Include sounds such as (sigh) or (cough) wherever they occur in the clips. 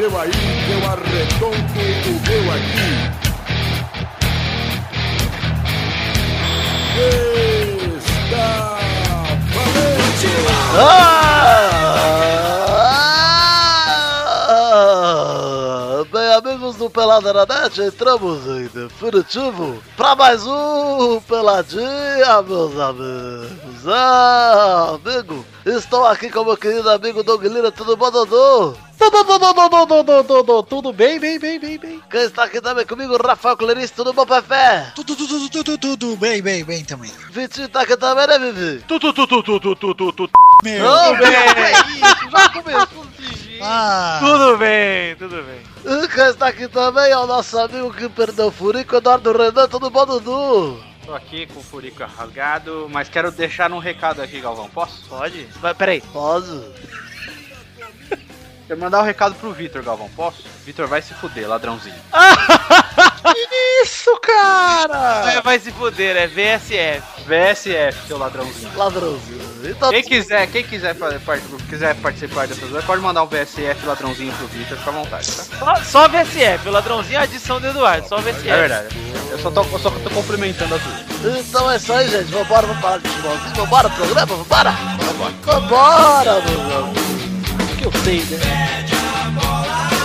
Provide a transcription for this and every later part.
seu aí, eu arredondo o meu aqui. Está valente! Ah! Bem, amigos do Pelada na Net, entramos em definitivo para mais um Peladinha, meus amigos. Ah, amigo, estou aqui com meu querido amigo Doug Lira, tudo bom, Dodô? Tudo bem, bem, bem, bem, bem. Quem está aqui também comigo, Rafael Clarice, tudo bom, pepe. Tudo, tudo, tudo, tudo, bem, bem, bem também. Vitinho está aqui também, né, Vivi? Tudo, tudo, tudo, tudo, tudo, tudo. Meu Não, meu, já começou. Tudo bem, tudo bem. Quem está aqui também é o nosso amigo que perdeu o furico, Eduardo Renan, tudo bom, Dudu? Tô aqui com o furico rasgado, mas quero deixar um recado aqui, Galvão, posso? Pode. Peraí. Posso. Quero mandar um recado pro Vitor, Galvão. Posso? Vitor vai se fuder, ladrãozinho. (laughs) Isso, cara! É, vai se fuder, é VSF. VSF, seu ladrãozinho. Ladrãozinho. Então, Quem quiser, quem quiser, part- quiser participar dessas coisas, pode mandar um VSF ladrãozinho pro Vitor, fica à vontade, tá? Só, só VSF, o ladrãozinho é a adição do Eduardo, só VSF. É verdade. Eu só tô, eu só tô cumprimentando a tudo. então é isso aí, gente. Vambora, vamos parar de futebolzinho. Vambora, programa, vambora. Vambora, vambora, meu amigos. Que eu sei, né?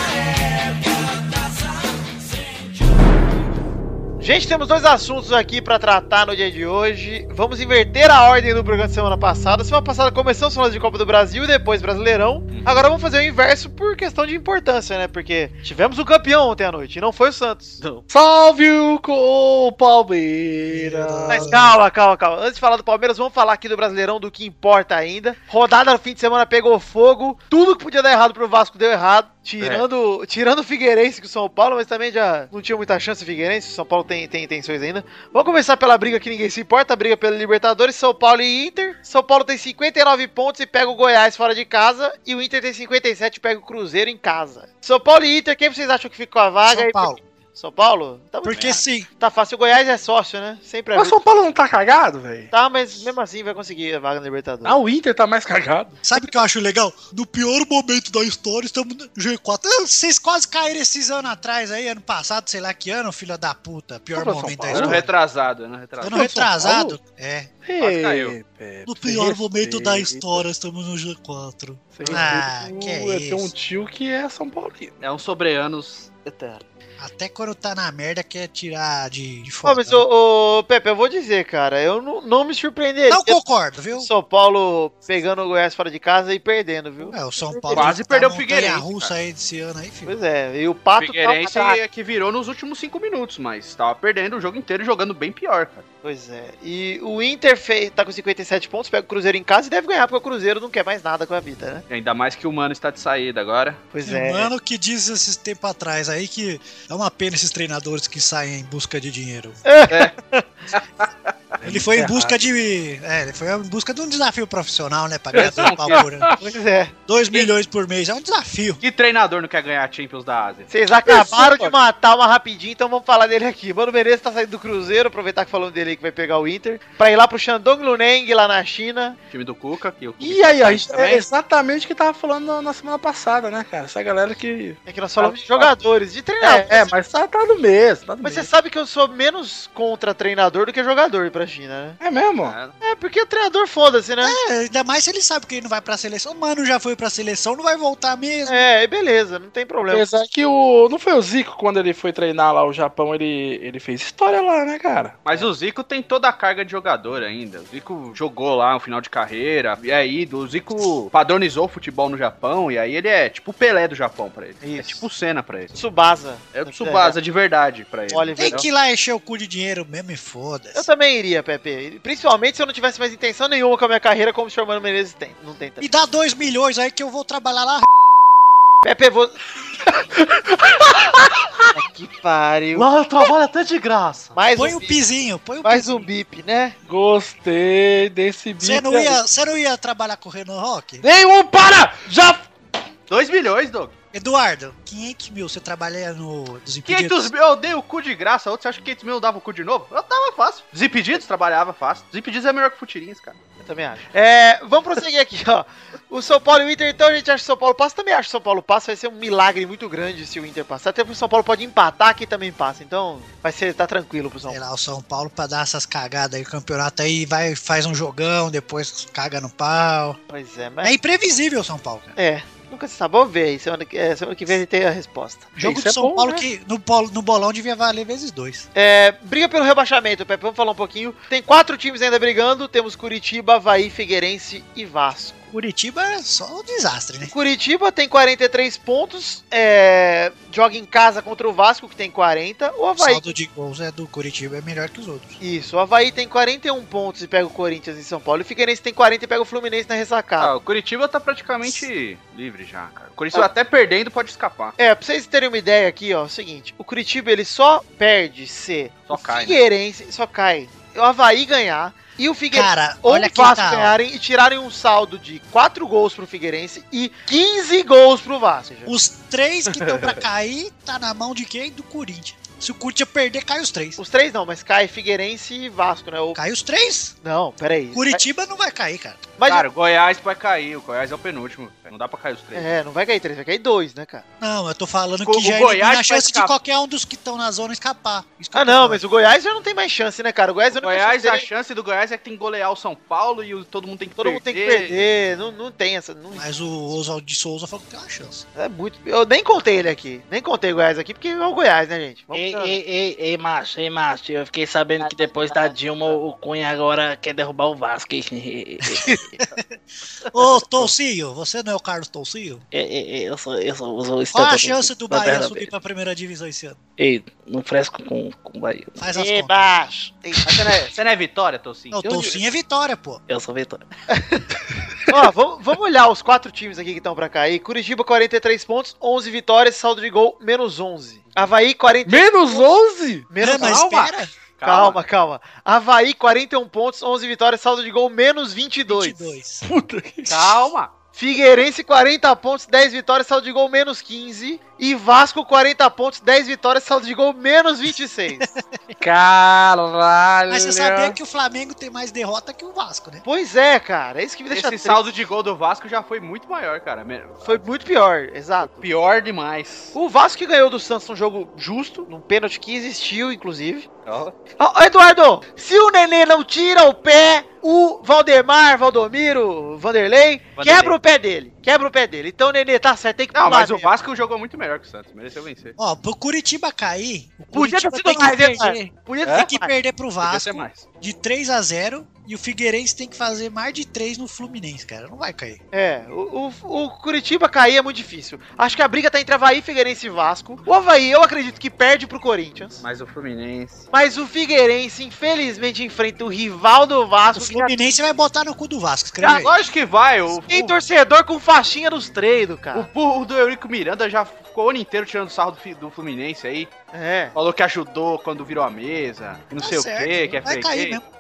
Gente, temos dois assuntos aqui pra tratar no dia de hoje. Vamos inverter a ordem do programa de semana passada. Semana passada começamos falando de Copa do Brasil e depois Brasileirão. Agora vamos fazer o inverso por questão de importância, né? Porque tivemos um campeão ontem à noite e não foi o Santos. Salve o co- Palmeiras! Mas calma, calma, calma. Antes de falar do Palmeiras, vamos falar aqui do Brasileirão, do que importa ainda. Rodada no fim de semana pegou fogo. Tudo que podia dar errado pro Vasco deu errado. Tirando, tirando o Figueirense com o São Paulo, mas também já não tinha muita chance o Figueirense. O São Paulo tem, tem intenções ainda. Vamos começar pela briga que ninguém se importa, a briga pela Libertadores, São Paulo e Inter. São Paulo tem 59 pontos e pega o Goiás fora de casa. E o Inter tem 57 e pega o Cruzeiro em casa. São Paulo e Inter, quem vocês acham que ficou a vaga? São? Paulo. São Paulo? Tá, muito Porque sim. tá fácil. O Goiás é sócio, né? Sempre é. Mas São Paulo não tá cagado, velho? Tá, mas mesmo assim vai conseguir a vaga na Libertadores. Ah, o Inter tá mais cagado. Sabe o que eu acho legal? No pior momento da história, estamos no G4. Ah, Vocês quase caíram esses anos atrás aí, ano passado, sei lá que ano, filha da puta. Pior momento da Paulo? Ano história. retrasado, ano retrasado. Ano retrasado? É. Quase caiu. No pior respeita. momento da história, estamos no G4. Você Ah, que é Eu tenho um isso. tio que é São Paulino. É um sobreanos eterno. Até quando tá na merda, quer tirar de, de foto. mas ô, ô, Pepe, eu vou dizer, cara, eu não, não me surpreenderia. Não concordo, viu? São Paulo pegando o Goiás fora de casa e perdendo, viu? É, o São Paulo Quase tá perdeu o Figueirense, russa cara. aí desse ano aí, filho. Pois é, e o Pato Figueirense tá uma draga. é que virou nos últimos cinco minutos, mas tava perdendo o jogo inteiro e jogando bem pior, cara. Pois é. E o Inter fez, tá com 57 pontos, pega o Cruzeiro em casa e deve ganhar, porque o Cruzeiro não quer mais nada com a vida, né? Ainda mais que o Mano está de saída agora. Pois Tem é. um mano que diz esses tempos atrás aí que é uma pena esses treinadores que saem em busca de dinheiro. (laughs) Ele foi em busca de. É, ele foi em busca de um desafio profissional, né? Pra ganhar dois pau por ano. (laughs) Pois é. 2 milhões por mês. É um desafio. Que treinador não quer ganhar a Champions da Ásia? Vocês acabaram de matar uma rapidinho, então vamos falar dele aqui. Mano Menezes tá saindo do Cruzeiro, aproveitar que falando dele aí que vai pegar o Inter, pra ir lá pro Shandong Luneng, lá na China. Time do Cuca, que o E aí, ó, a gente- Também? é exatamente o que tava falando na- na semana passada, né, cara? Essa galera que. É que nós falamos de jogadores, de treinadores. É, é, mas tá, tá no mesmo. Tá no Mas você sabe que eu sou menos contra treinador do que jogador pra China, né? É mesmo? É, É, porque o treinador foda-se, né? É, ainda mais se ele sabe que ele não vai pra seleção. O mano já foi pra seleção, não vai voltar mesmo. É, e beleza, não tem problema. Apesar que o. Não foi o Zico quando ele foi treinar lá o Japão, ele, ele fez história lá, né, cara? Mas o Zico tem toda a carga de jogador ainda. O Zico jogou lá no final de carreira, e aí o Zico padronizou o futebol no Japão, e aí ele é tipo o Pelé do Japão pra ele. É Isso. tipo o Senna pra ele. Tsubasa. É o Tsubasa de verdade pra ele. Oliver. Tem que ir lá encher o cu de dinheiro mesmo e foda-se. Eu também iria, Pepe. Principalmente se eu não tivesse mais intenção nenhuma com a minha carreira, como o senhor Mano Menezes tem. Não tem também. Me dá 2 milhões aí que eu vou trabalhar lá. Pepe, vou. que pariu. Lá eu trabalho até de graça. Mais Põe um o bip. pizinho, põe o Mais pizinho. um bip, né? Gostei desse Você bicho. não, ia, você não ia trabalhar com o Renan Rock? Nenhum para! Já 2 milhões, Doug. Eduardo, 500 mil, você trabalha no Desimpedidos? 500 mil, eu dei o cu de graça. Outro, você acha que 500 mil eu dava o cu de novo? Eu tava fácil. Desimpedidos trabalhava fácil. Desimpedidos é melhor que Futirinhas, cara. Também acho. É, vamos prosseguir aqui, ó. O São Paulo e o Inter, então a gente acha que o São Paulo passa. Também acho que o São Paulo passa. Vai ser um milagre muito grande se o Inter passar. Até porque o São Paulo pode empatar aqui também passa. Então vai ser, tá tranquilo pro São Sei Paulo. lá, o São Paulo pra dar essas cagadas aí, o campeonato aí, vai, faz um jogão, depois caga no pau. Pois é, mas. É imprevisível o São Paulo, cara. É, nunca se sabe. Vamos ver aí. Semana que, é, semana que vem a gente tem a resposta. Jogo Isso do é São bom, Paulo né? que no, polo- no bolão devia valer vezes dois. É, briga pelo rebaixamento, Pepe. Vamos falar um pouquinho. Tem quatro times ainda brigando. Temos Curitiba, Havaí, Figueirense e Vasco. Curitiba é só um desastre, né? Curitiba tem 43 pontos. é, joga em casa contra o Vasco, que tem 40. O O Havaí. saldo de gols é do Curitiba é melhor que os outros. Isso, o Havaí tem 41 pontos e pega o Corinthians em São Paulo. E o Figueirense tem 40 e pega o Fluminense na ressacada. Ah, o Curitiba tá praticamente livre já, cara. O Curitiba até perdendo pode escapar. É, pra vocês terem uma ideia aqui, ó, é o seguinte: o Curitiba ele só perde se Só o cai, né? Figueirense só cai. O Havaí ganhar e o Figueirense Cara, ou olha o Vasco tá. ganharem e tirarem um saldo de 4 gols pro Figueirense e 15 gols pro Vasco. Os três que estão pra cair, tá na mão de quem? Do Corinthians. Se o Corinthians perder, cai os três. Os três não, mas cai Figueirense e Vasco, né? O... Cai os três? Não, peraí. Curitiba não vai cair, cara. Mas, Cara, o Goiás vai cair. O Goiás é o penúltimo. Não dá pra cair os três. é, não vai cair três, vai cair dois, né, cara? Não, eu tô falando O- que o já Goiás elimina vai a chance de escapar. qualquer um dos que estão na zona escapar. Eu Ah, não, mas o Goiás já não tem mais chance, né, cara? O Goiás, O a única Goiás, chance a chance do Goiás é que tem que golear o São Paulo e o- todo mundo tem que Todo mundo tem que perder, não, não tem essa. Não, Mas o Oswaldo de Souza falou que tem uma chance. é muito. Eu nem contei ele aqui. Nem contei o Goiás aqui, porque é o Goiás, né, gente? Vamos Ei, pra- ei, ei, ei, macho, ei, macho, eu fiquei sabendo que depois da Dilma o Cunha agora quer derrubar o Vasco. (laughs) (laughs) Ô, Toucinho, você não é o Carlos Toucinho? Ei, ei, ei, eu sou, eu sou, eu sou Qual a chance do Bahia subir pra primeira divisão esse ano? Ei, não fresco com, com o Bahia. Faz as Ei, contas. baixo. Você não é, você não é Vitória, Tocinho? Não, o Toucinho é vitória, pô. Eu sou Vitória. Ó, vamos, vamos olhar os quatro times aqui que estão pra cair. Curitiba, 43 pontos, 11 vitórias, saldo de gol, menos 11. Havaí, 40... Menos 11? Menos... Não, mas calma, espera. Calma, calma. Havaí, 41 pontos, 11 vitórias, saldo de gol, menos 22. 22. Puta que... Calma. Figueirense, 40 pontos, 10 vitórias, saldo de gol, menos 15. E Vasco, 40 pontos, 10 vitórias, saldo de gol, menos 26. (laughs) Caralho. Mas você sabia que o Flamengo tem mais derrota que o Vasco, né? pois é, cara. É isso que me deixa Esse triste. saldo de gol do Vasco já foi muito maior, cara. Foi muito pior, exato. Pior demais. O Vasco que ganhou do Santos um jogo justo, num pênalti que existiu, inclusive. Ó. Ó, Eduardo, se o Nenê não tira o pé, o Valdemar, Valdomiro, Vanderlei, Vanderlei. quebra o pé dele. Quebra o pé dele. Então, Nenê, tá certo, tem que Não, mas o. Vasco jogou muito melhor que o Santos. Mereceu vencer. Ó, pro Curitiba cair, o Podia ter Curitiba sido tem que mais, né, perder, Podia É? ter tem que perder pro Podia ser Vasco mais. De 3 a 0 e o Figueirense tem que fazer mais de 3 no Fluminense, cara. Não vai cair. É, o, o, o Curitiba cair é muito difícil. Acho que a briga tá entre Havaí, Figueirense e Vasco. O Havaí, eu acredito que perde pro Corinthians. Mas o Fluminense. Mas o Figueirense, infelizmente, enfrenta o rival do Vasco. O que já Fluminense vai botar no cu do Vasco. Escreve Ah, aí. lógico que vai. O, tem torcedor com faixinha nos treinos, cara. o burro do Eurico Miranda já ficou o ano inteiro tirando sarro do, do Fluminense aí. É. Falou que ajudou quando virou a mesa. Não Tá sei certo, o quê, que é vai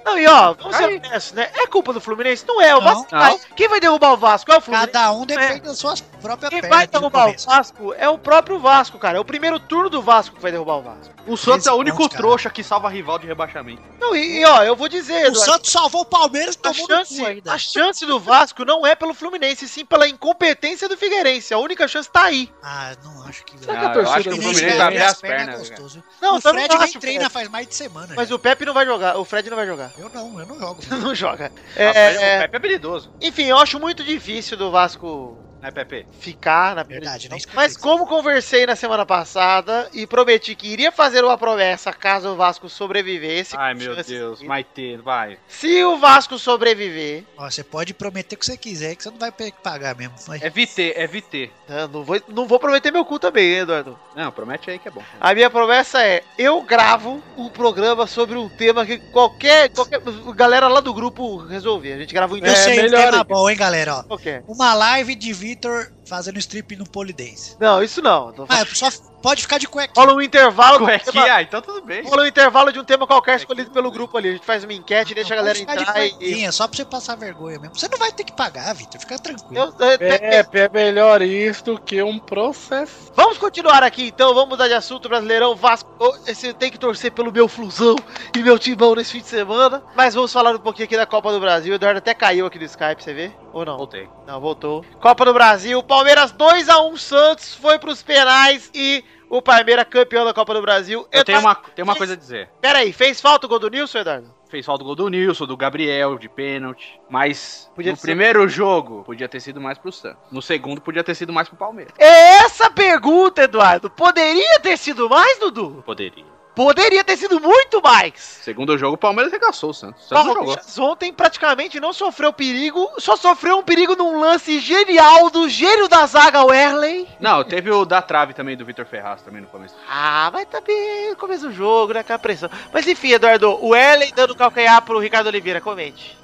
Não, e ó, vamos ser honestos, né? É culpa do Fluminense? Não é, o Não. Vasco. Não. Quem vai derrubar o Vasco? É o Fluminense. Cada um depende das suas próprias Quem vai no derrubar o. Vasco é o próprio Vasco, cara. É o primeiro turno do Vasco que vai derrubar o Vasco. O Santos é o único cara. trouxa que salva rival de rebaixamento. Não, e, e, ó, eu vou dizer, O Eduardo, Santos salvou o Palmeiras e a tomou no chance, cu ainda. a chance do Vasco não é pelo Fluminense, sim pela incompetência do Figueirense. A única chance tá aí. Ah, não acho que Será que a torcida acho que do o Fluminense vai abrir as as pernas pernas. é gostoso. Não, o também Fred nem treina faz mais de semana. Mas já. o Pepe não vai jogar. O Fred não vai jogar. Eu não, eu não jogo. (laughs) Não joga. Ah, É, o Pepe é habilidoso. enfim, eu acho muito difícil do Vasco Né, Pepe? ficar na Verdade, Mas como conversei na semana passada e prometi que iria fazer uma promessa caso o Vasco sobrevivesse. Ai, meu Deus. de- Vai ter, vai. Se o Vasco sobreviver, Ó, você pode prometer o que você quiser, que você não vai ter que pagar mesmo. Mas- É VT, é VT. eu não vou, não vou prometer meu cu também, hein, Eduardo. Não, promete aí que é bom. A minha promessa é: eu gravo um programa sobre um tema que qualquer, qualquer galera lá do grupo resolver. A gente grava um Eu É, sei um melhor tema bom, hein, galera? Ó, Qualquer. uma live de Vitor fazendo strip no Polidense. Não, isso não. Ah, só pode ficar de cueca. Rola um intervalo. do tema- Cuequinha, ah, então tudo bem. Rola um intervalo de um tema qualquer escolhido pelo grupo ali. A gente faz uma enquete, deixa a galera ficar de entrar e. cuequinha, só pra você passar vergonha mesmo. Você não vai ter que pagar, Vitor. Fica tranquilo. Eu- eu- Pepe, é melhor isso do que um processo. Vamos continuar aqui então, vamos mudar de assunto, Brasileirão Vasco. Você tem que torcer pelo meu flusão e meu timão nesse fim de semana. Mas vamos falar um pouquinho aqui da Copa do Brasil. O Eduardo até caiu aqui do Skype, você vê? Ou não? Voltei. Não, voltou. Copa do Brasil, Palmeiras 2x1 Santos, foi pros penais e o Palmeiras campeão da Copa do Brasil. Eu tenho Eduardo- uma, tenho uma coisa a dizer. Pera aí, fez falta o gol do Nilson, Eduardo? Fez falta o gol do Nilson, do Gabriel, de pênalti. Mas Podia no primeiro jogo podia ter sido mais pro Santos. No segundo podia ter sido mais pro Palmeiras. É essa pergunta, Eduardo. Poderia ter sido mais, Dudu? Poderia. Poderia ter sido muito mais. Segundo jogo, o Palmeiras regaçou o Santos. O Santos não jogou. Palmeiras ontem praticamente não sofreu perigo, só sofreu um perigo num lance genial do gênio da zaga Werley. Não, teve o da trave também do Vitor Ferraz também no começo. Ah, mas também no começo do jogo, né, com a pressão. Mas enfim, Eduardo, o Werley dando calcanhar pro Ricardo Oliveira, comente.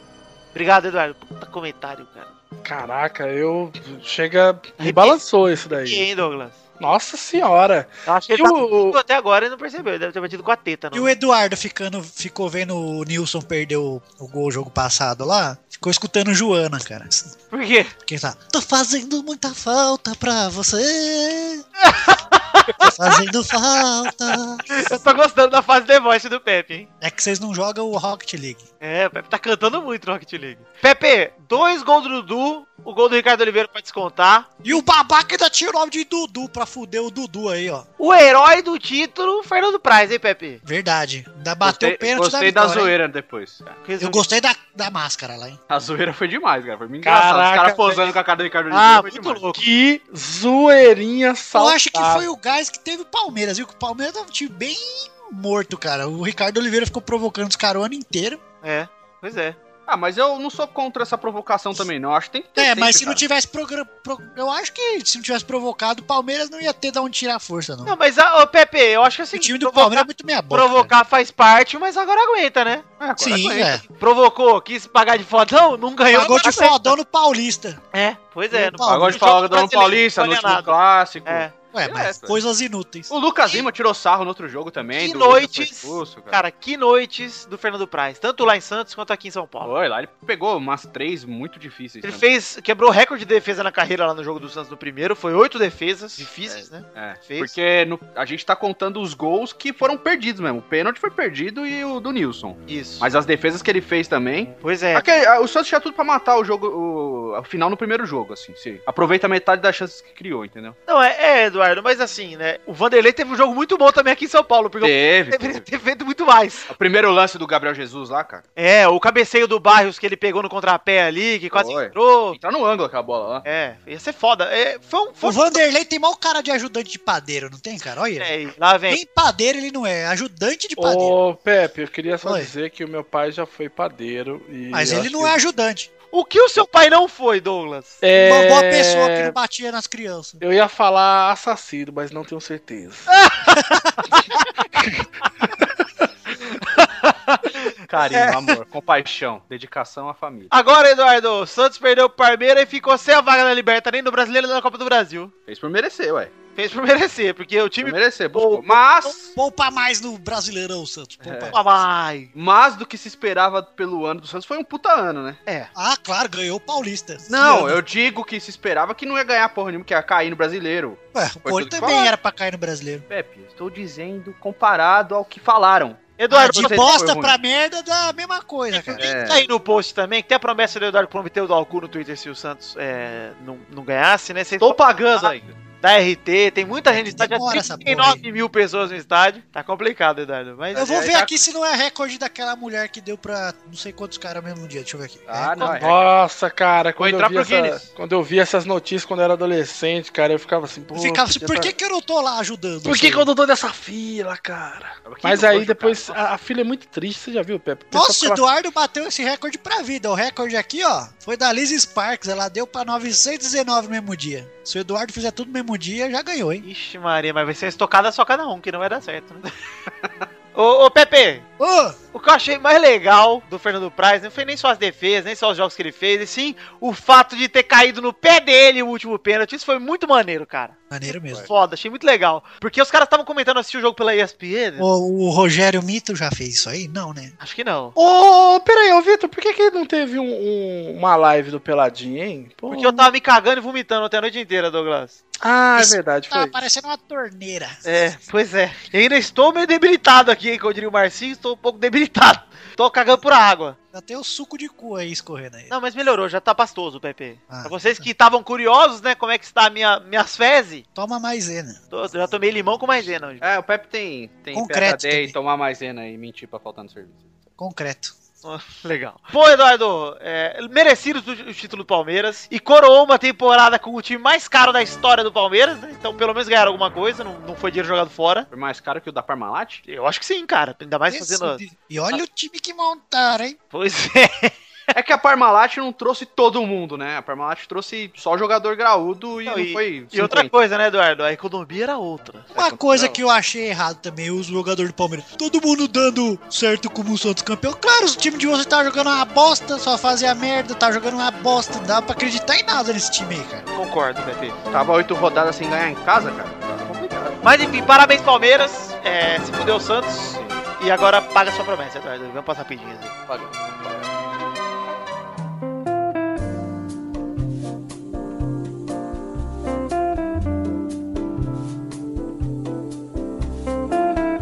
Obrigado, Eduardo. Puta comentário, cara. Caraca, eu. Chega. Me balançou isso E daí. hein, Douglas? Nossa senhora. Eu acho que ele E tá o- até agora e não percebeu. Ele deve ter batido com a teta, E não. o Eduardo ficando, ficou vendo o Nilson perder o, o gol jogo passado lá, ficou escutando Joana, cara. Por quê? Quem tá? Tô fazendo muita falta pra você. (laughs) Tô fazendo falta. Eu tô gostando da fase The Voice do Pepe, hein? É que vocês não jogam o Rocket League. É, o Pepe tá cantando muito no Rocket League. Pepe, dois gols do Dudu, o gol do Ricardo Oliveira pra descontar. E o babaca ainda tinha o nome de Dudu pra fuder o Dudu aí, ó. O herói do título, Fernando Praz, hein, Pepe? Verdade. Ainda bateu Gostei, o pênalti gostei da da, vitória. hein? zoeira depois. cara. Eu gostei da, da máscara lá, hein? A zoeira foi demais, cara. Foi muito engraçado. Os Caraca, caras posando com a cara do Ricardo Ah, Oliveira foi muito demais. louco. Que zoeirinha Eu saudável. acho que foi o gás que teve o Palmeiras, viu? Que o Palmeiras tava um time bem morto, cara. O Ricardo Oliveira ficou provocando os caras o ano inteiro. É, pois é. Ah, mas eu não sou contra essa provocação também, não. Acho que tem que ter É, sempre, mas se não cara. tivesse progra- pro- Eu acho que se não tivesse provocado, o Palmeiras não ia ter de onde tirar força, não. Não, mas, ah, ô, Pepe, eu acho que assim, o time do provocar, Palmeiras é muito meia boca. provocar faz parte, mas agora aguenta, né? É, agora Sim, aguenta. é. Provocou, quis pagar de fodão, não ganhou. Pagou de fodão no Paulista. É, pois é. No no- Agora de no ano brasileiro, Paulista, não no último clássico. É. Ué, É, mas velho. coisas inúteis. O Lucas Lima tirou sarro no outro jogo também. Que noites, expulso, cara. Cara, que noites do Fernando Praz, tanto lá em Santos quanto aqui em São Paulo. Foi lá, ele pegou umas três muito difíceis. Ele também. fez, quebrou recorde de defesa na carreira lá no jogo do Santos no primeiro, foi oito defesas difíceis, né? É, Fez. porque no- a gente tá contando os gols que foram perdidos mesmo. O pênalti foi perdido e o do Nilson. Isso. Mas as defesas que ele fez também. Pois é. Aquele- a- o Santos tinha tudo pra matar o jogo, o, o final no primeiro jogo, assim. Se aproveita metade das chances que criou, entendeu? Não, é, é, Eduardo, mas assim, né? O Vanderlei teve um jogo muito bom também aqui em São Paulo, porque Teve. deveria ter feito muito mais. O primeiro lance do Gabriel Jesus lá, cara. É, o cabeceio do Barrios que ele pegou no contrapé ali, que quase Foi. entrou. Entrar no ângulo aquela bola lá. É, ia ser foda. É, foi um. Foi O Vanderlei tem mal cara de ajudante de padeiro, não tem, cara? Olha. É, lá vem. Nem padeiro ele não é, ajudante de padeiro. Ô, Pepe, eu queria só Oi. dizer que o meu pai já foi padeiro. E Mas ele não que- é ajudante. O que o seu pai não foi, Douglas? É... Uma boa pessoa que não batia nas crianças. Eu ia falar assassino, mas não tenho certeza. (laughs) (laughs) Carinho, amor, compaixão, dedicação à família. Agora, Eduardo, o Santos perdeu o Palmeiras e ficou sem a vaga na Liberta, nem do Brasileiro nem da Copa do Brasil. Fez por merecer, ué. Fez por merecer, porque o Por time merecer, buscou. Mas, Poupa mais no Brasileirão, Santos. Poupa É. mais. Mas do que se esperava pelo ano do Santos foi um puta ano, né? É. Ah, claro, ganhou o Paulista. Não, eu digo que se esperava que não ia ganhar porra nenhuma, que ia cair no brasileiro. Ué, o que também era pra cair no brasileiro. Pepe, estou dizendo comparado ao que falaram. Ah, Eduardo, de você bosta pra merda dá a mesma coisa, cara. É. Tá aí no post também, que tem a promessa do Eduardo prometeu do Alcu no Twitter se o Santos é, não, não ganhasse, né? Vocês Estou pagando ainda. Da RT, tem muita gente no estádio, já essa 39 mil pessoas no estádio. Tá complicado, Eduardo. Mas Eu vou aí ver já- aqui se não é recorde daquela mulher que deu pra não sei quantos caras ao mesmo dia. Deixa eu ver aqui. Ah, É, não, é. Nossa, cara, quando eu, vi pro essa- quando eu vi essas notícias quando eu era adolescente, cara, eu ficava assim, pô. Eu ficava assim, por que, tá- que eu não tô lá ajudando? Por que, que eu não tô nessa fila, cara? Que Mas aí depois, a, a fila é muito triste, você já viu, Pepe? Nossa, o ficava- Eduardo bateu esse recorde pra vida. O recorde aqui, ó, foi da Liz Sparks. Ela deu pra 919 no mesmo dia. Se o Eduardo fizer tudo no mesmo dia, já ganhou, hein? Ixi, Maria, mas vai ser estocada só cada um, que não vai dar certo, né? (laughs) ô, ô, Pepe, O que eu achei mais legal do Fernando Praz não foi nem só as defesas, nem só os jogos que ele fez, e sim o fato de ter caído no pé dele o último pênalti. Isso foi muito maneiro, cara. maneiro mesmo. Foda, achei muito legal. Porque os cares estavam comentando assistir o jogo pela ESPN. O, o Rogério Mito já fez isso aí? Não, né? Acho que não. Ô, peraí, ô Vitor, por que, que não teve um- um- uma live do Peladinho, hein? Pô. Porque eu tava me cagando e vomitando até a noite inteira, Douglas. Ah, é Esse verdade, Tá foi. parecendo uma torneira. É, pois é. E ainda estou meio debilitado aqui, hein, como eu diria o Marcinho, estou um pouco debilitado. (laughs) Tô cagando por água. Já tem o suco de cu aí escorrendo aí. Não, mas melhorou, já tá pastoso o Pepe. Ah. pra vocês que estavam curiosos, né, como é que está a minha, minhas fezes, Toma maisena. tô- já tomei limão com maisena hoje. É, o Pepe tem, tem Concreto PHD e tomar maisena e mentir pra faltar no serviço. Concreto. Ó, Legal. Bom, Eduardo, é, merecido o título do Palmeiras e coroou uma temporada com o time mais caro da história do Palmeiras, né? Então pelo menos ganharam alguma coisa, não, não foi dinheiro jogado fora. Foi mais caro que o da Parmalat? Eu acho que sim, cara. Ainda mais Esse fazendo. de- E olha o time que montaram, hein? Pois (laughs) é. (laughs) É que a Parmalat não trouxe todo mundo, né? A Parmalat trouxe só jogador graúdo e Não, não, e- foi. E outra 50. coisa, né, Eduardo? A economia era outra. Uma É, coisa que eu achei errado também, os jogadores do Palmeiras. Todo mundo dando certo como o Santos campeão. Claro, o time de você tá jogando uma bosta, só fazia merda, tá jogando uma bosta. Não dá pra acreditar em nada nesse time aí, cara. Concordo, Pepe. Tava oito rodadas sem ganhar em casa, cara. Tá complicado. Mas enfim, parabéns, Palmeiras. É, se fudeu o Santos. E agora paga sua promessa, Eduardo. Vamos passar rapidinho. aí.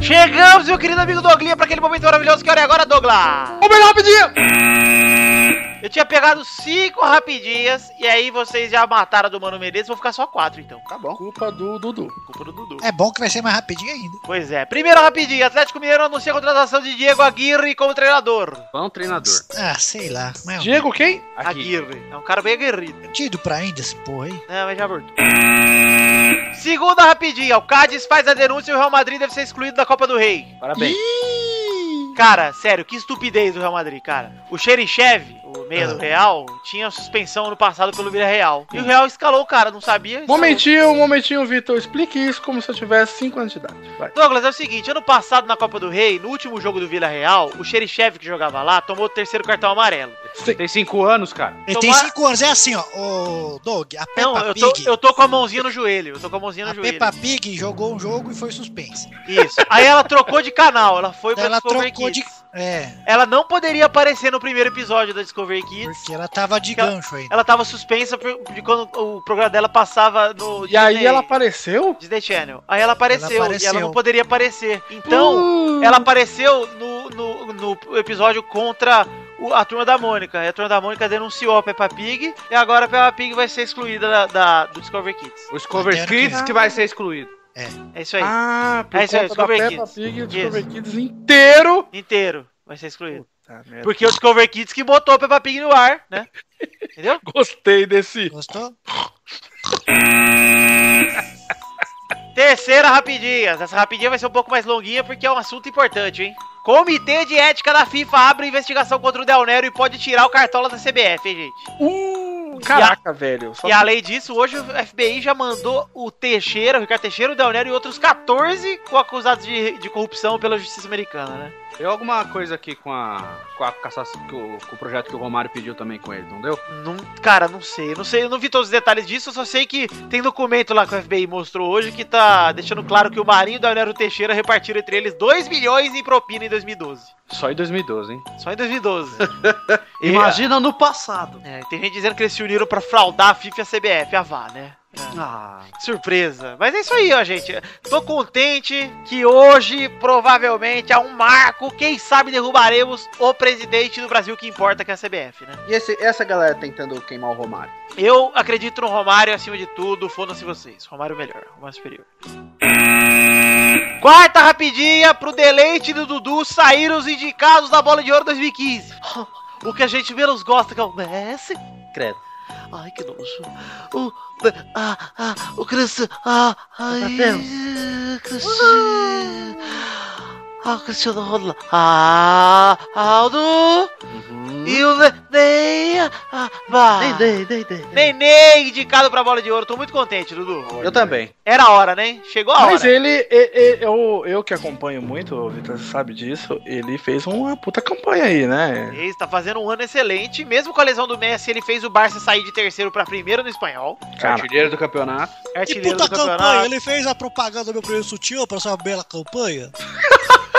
Chegamos, meu querido amigo Douglinha, para aquele momento maravilhoso que hora é agora, Douglas. Ô, melhor rapidinho! Eu tinha pegado cinco rapidinhas e aí vocês já mataram do Mano Menezes, vou ficar só quatro então. Tá bom. Culpa do Dudu. Culpa do Dudu. É bom que vai ser mais rapidinho ainda. Pois é. Primeiro rapidinho, Atlético Mineiro anuncia a contratação de Diego Aguirre como treinador. Bom treinador. Ah, sei lá. Mas Diego quem? Aguirre. É um cara bem aguerrido. eu tinha ido pra Índia esse porra aí. Não, mas já voltou. Segunda rapidinha, o Cádiz faz a denúncia e o Real Madrid deve ser excluído da Copa do Rei. Parabéns. Cara, sério, que estupidez do Real Madrid, cara. O Xerichev, o meia do Ah. Real, tinha suspensão no passado pelo Villarreal. E o Real escalou o cara, não sabia? escalou. Momentinho, momentinho, Vitor. Explique isso como se eu tivesse 5 anos de idade. Vai. Douglas, é o seguinte, ano passado na Copa do Rei, no último jogo do Vila Real, o Xerichev que jogava lá tomou o terceiro cartão amarelo. Tem cinco anos, cara. Ele tem Tomara- 5 anos, é assim, ó. Ô, Doug, a Não, Peppa eu tô, Pig. eu tô com a mãozinha no joelho, eu tô com a mãozinha no A joelho. Peppa Pig jogou um jogo e foi suspensa. Isso. Aí ela trocou de canal, ela foi pra Ela trocou de. É, Ela não poderia aparecer no primeiro episódio da Discovery Kids. porque ela tava de ela- gancho ainda. Ela tava suspensa por- de quando o programa dela passava no E aí ela apareceu? Disney Channel. Aí ela apareceu, Ela e apareceu. ela não poderia aparecer. Então, Uh, ela apareceu no, no, no episódio contra o- a turma da Mônica. E a turma da Mônica denunciou a Peppa Pig e agora a Peppa Pig vai ser excluída da, da- do Discovery Kids. O Discover Até ano Kids que que vai ser excluído. É isso aí. Ah, por É isso aí, da Peppa Kids. Pig, o Isso. Discovery Kids inteiro. Inteiro vai ser excluído. Merda. Porque o Discovery Kids que botou a Peppa Pig no ar, né? Entendeu? (laughs) Gostei desse. Gostou? (laughs) Terceira rapidinha. Essa rapidinha vai ser um pouco mais longuinha porque é um assunto importante, hein? Comitê de Ética da FIFA abre investigação contra o Del Nero e pode tirar o cartola da CBF, hein, gente? Uh, caraca, velho. Só E além disso, hoje o FBI já mandou o Teixeira, o Ricardo Teixeira, o Del Nero e outros 14 co- acusados de, de corrupção pela justiça americana, né? Deu alguma coisa aqui com a, com a cassação, com o, com o projeto que o Romário pediu também com ele, não deu? Não, cara, não sei. Não sei, eu não vi todos os detalhes disso, eu só sei que tem documento lá que o FBI mostrou hoje que tá deixando claro que o Marinho e o o Teixeira repartiram entre eles 2 milhões em propina em 2012. Só em 2012, hein? Só em 2012. (laughs) Imagina no passado. É, tem gente dizendo que eles se uniram pra fraudar a FIFA e a CBF, a VA, né? Ah, Surpresa. Mas é isso aí, ó, gente. Tô contente que hoje, provavelmente, é um marco. Quem sabe derrubaremos o presidente do Brasil que importa, que é a CBF, né? E esse- essa galera tentando queimar o Romário? Eu acredito no Romário acima de tudo. Foda-se vocês. Romário melhor, Romário superior. Quarta rapidinha pro deleite do Dudu sair os indicados da Bola de Ouro 2015. (laughs) O que a gente menos gosta que é o Messi. credo. Ai, que nojo. O. Ah, ah, o Cristiano. Ah, ai. Cristiano. Ah, o Cristiano Ronaldo. Ah, Aldo. Uhum. E o Neném. ah, vá. Dei, dei, dei. Neném indicado pra bola de ouro. Tô muito contente, Dudu. Eu também. Era a hora, né? Chegou a Mas hora. ele, e- e- eu, eu que acompanho muito, o Vitor você sabe disso, ele fez uma puta campanha aí, né? Ele está fazendo um ano excelente. Mesmo com a lesão do Messi, ele fez o Barça sair de terceiro pra primeiro no espanhol. Cara, Artilheiro do campeonato. Que Artilheiro puta do campanha! campeonato. Ele fez a propaganda do meu primeiro sutiã pra essa bela campanha. (laughs)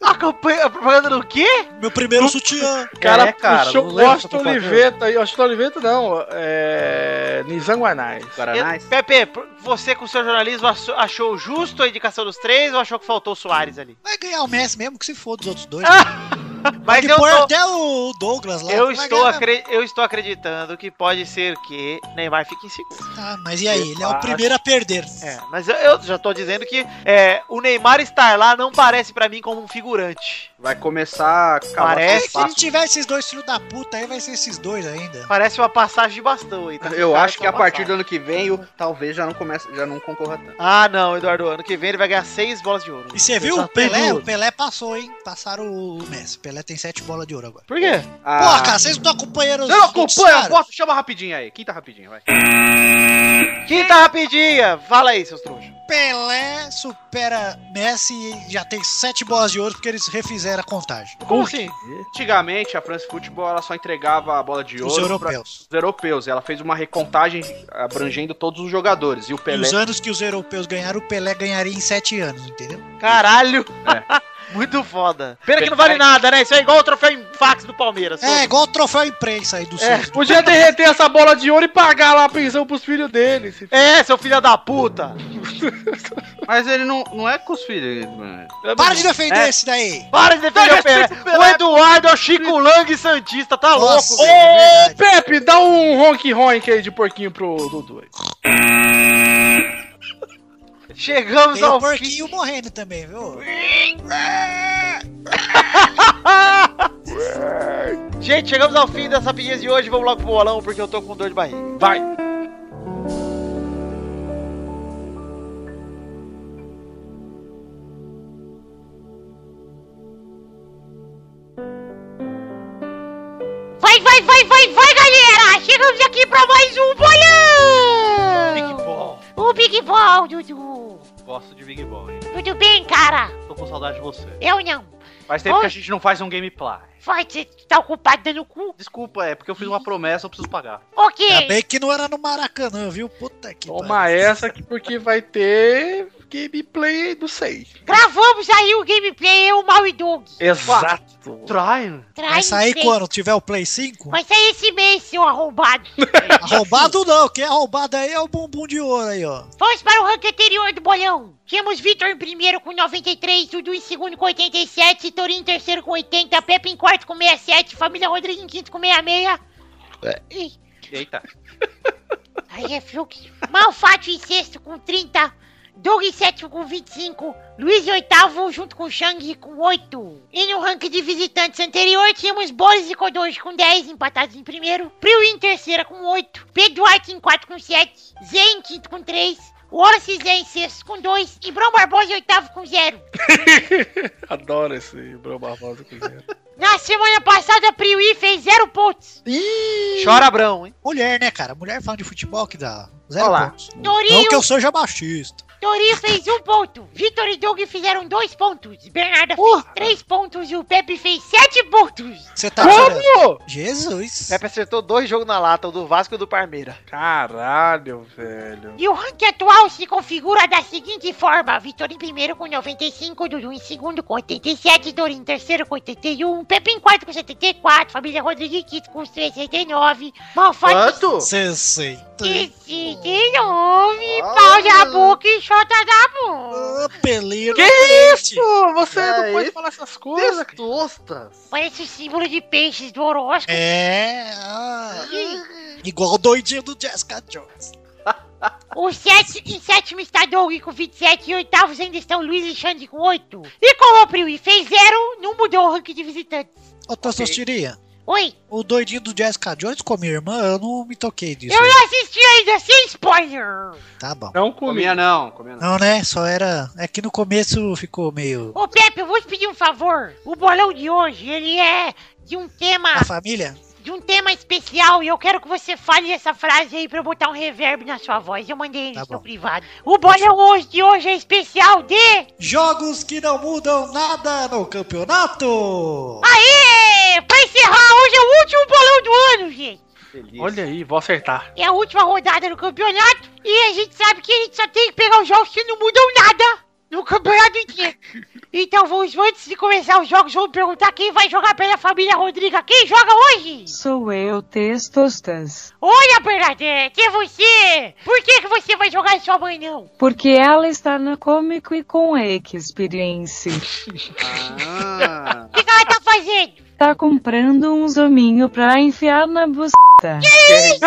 A campanha, a propaganda do quê? Meu primeiro sutiã. cara, É, cara, puxou não lembra o essa Austin propaganda? Oliveta aí, Austin Oliveta não, é... Nizam Guanais. Pepe, você com seu jornalismo achou- justo a indicação dos três ou achou que faltou o Soares ali? Vai ganhar o Messi mesmo que se for dos outros dois. (laughs) Mas Pode eu pôr tô, até o Douglas lá. eu, estou acre- eu estou acreditando que pode ser que Neymar fique em segundo. Ah, mas e aí? Ele é o primeiro a perder. É, mas eu, eu já tô dizendo que é, o Neymar estar lá não parece pra mim como um figurante. Vai começar a Parece- Se tiver esses dois filhos da puta aí, vai ser esses dois ainda. Parece uma passagem de bastão aí. tá? Eu acho que uma a partir do passagem. ano que vem, o, talvez já não comece, já não concorra tanto. Ah, não, Eduardo. Ano que vem ele vai ganhar seis bolas de ouro. E você viu? O Pelé, o. Pelé passou, hein? Passaram o Messi. O Pelé tem sete bolas de ouro agora. Por quê? Ah, Porra, cara, vocês não estão acompanhando os Não acompanha, bota, chama rapidinho aí. Quinta rapidinho, vai. Quinta rapidinha. Fala aí, seus trouxas. Pelé supera Messi e já tem sete bolas de ouro porque eles refizeram a contagem. Como assim? Antigamente, a France Football ela só entregava a bola de Os ouro europeus. para os europeus. Ela fez uma recontagem abrangendo todos os jogadores. E o E Pelé os anos que os europeus ganharam, o Pelé ganharia em sete anos, entendeu? Caralho. (laughs) Muito foda. Pena que não vale nada, né? Isso é igual o troféu em fax do Palmeiras. É, igual o troféu imprensa aí do É. Santos. Podia derreter essa bola de ouro e pagar lá a pensão pros filhos dele. se- É, seu filho da puta. (laughs) Mas ele não, não é com os filhos. mano. Para de defender É. esse daí! Para de defender o Pelé. O Eduardo é o Chico Lang Santista, tá Nossa, louco, é verdade. Pepe, dá um ronk ronk aí de porquinho pro Dudu. Chegamos Tem o ao fim. porquinho morrendo também, viu? (laughs) Gente, chegamos ao fim dessa rapidinhas de hoje. Vamos logo pro bolão porque eu tô com dor de barriga. Vai. Vai, vai, vai, vai, vai, galera! Chegamos aqui pra mais um bolão! Big Ball. O Big Ball, Dudu! Gosto de Big Ball, hein? Tudo bem, cara? Tô com saudade de você. Eu não. Faz tempo Oi? que a gente não faz um gameplay. Vai, você tá ocupado dando cu? Desculpa, é porque eu fiz uma promessa, eu preciso pagar. Ok. Ainda bem que não era no Maracanã, viu? Puta que Toma pariu. essa aqui porque vai ter gameplay do 6. Gravamos aí o gameplay, eu, Mal e Doug. Exato. Try. Vai sair quando? Tiver o Play 5? Vai sair esse mês, seu arrombado. (laughs) Arrombado não, quem é arrombado aí é o bumbum de ouro aí, ó. Vamos para o ranking anterior do bolão. Tínhamos Vitor em primeiro com 93, Dudu em segundo com 87, Torinho em terceiro com 80, Pepe em quarto com 67, Família Rodrigues em quinto com 66. Ih, Eita. Aí é fluxo. Malfátio em sexto com 30. Doug em sétimo com 25. Luiz em oitavo junto com Shang com 8. E no ranking de visitantes anterior tínhamos Boris e Kodoji com 10 empatados em primeiro. Priu em terceira com 8. Pedro Duarte em quarto com 7. Zé em quinto com 3. Wallace e Zé em sexto com 2. E Brom Barbosa em oitavo com 0. (laughs) Adoro esse Bro Barbosa cozinheiro. Na semana passada, Priui fez 0 pontos. Chora Brão, hein? Mulher, né, cara? Mulher fala de futebol que dá zero Olha lá. pontos. Torinho, Não que eu seja machista. Torinho fez um ponto. Vitor e Doug fizeram dois pontos. Bernarda fez três pontos e o Pepe fez sete pontos. Você tá. Como? Jesus. Pepe acertou dois jogos na lata, o do Vasco e o do Parmeira. Caralho, velho. E o ranking atual se configura da seguinte forma: Vitor em primeiro com 95, Dudu em segundo com 87, Dorinho em terceiro com 81, Pepe em quarto com 74, Família Rodrigues com 69, Malfate Quanto? 60. 69, pau da boca e chota da boca. Ah, peleiro. Que isso? Você É não pode falar essas coisas. Tostostas. Parece o símbolo de peixes do horóscopo. É. ah, igual o doidinho do Jessica Jones. (laughs) O sete, em sétimo está Doug com 27 e oitavos ainda estão Luiz e Xande com 8. E como o Priui fez zero, não mudou o ranking de visitantes. Ô, Tostostirinha, Oi, o doidinho do Jessica Jones com a minha irmã, eu não me toquei disso. eu não assisti ainda, sem spoiler. Tá bom. Não comi. Comia não, comia não. Não, né? Só era. É que no começo ficou meio. Ô Pepe, eu vou te pedir um favor. O bolão de hoje, ele é de um tema, A família? De um tema especial e eu quero que você fale essa frase aí pra eu botar um reverb na sua voz. Eu mandei Tá no seu bom. privado. O bolão hoje de hoje é especial de... Jogos que não mudam nada no campeonato! Aê! Pra encerrar, hoje é o último bolão do ano, gente. Delícia. Olha aí, vou acertar. É a última rodada do campeonato e a gente sabe que a gente só tem que pegar os jogos que não mudam nada no campeonato inteiro. Então vamos, antes de começar os jogos, vamos perguntar quem vai jogar pela família Rodriga. Quem joga hoje? Sou eu, Testostas. Olha, Bernadette, é você! Por que, que você vai jogar e sua mãe não? Porque ela está na Comic e com Experience. (laughs) Ah, O que, que ela tá fazendo? Tá comprando um zominho pra enfiar na buceta.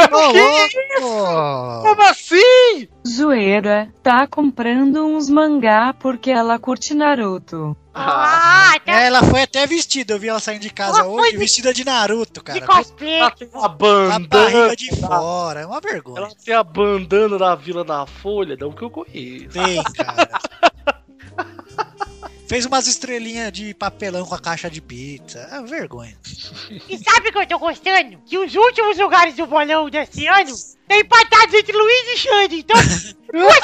Ô, louco! Como assim? Zoeira, tá comprando uns mangá porque ela curte Naruto. Ah, tá É, Ela foi até vestida, eu vi ela saindo de casa Ela hoje, foi- vestida de Naruto, de cara. cosplay. Ela tem uma A bandana. barriga de fora, é uma vergonha. Ela tem a bandana da Vila da Folha, não que eu conheço. Tem, cara. (laughs) Fez umas estrelinhas de papelão com a caixa de pizza. É uma vergonha. E sabe o que eu tô gostando? Que os últimos lugares do bolão desse ano estão empatados entre Luiz e Xande. Então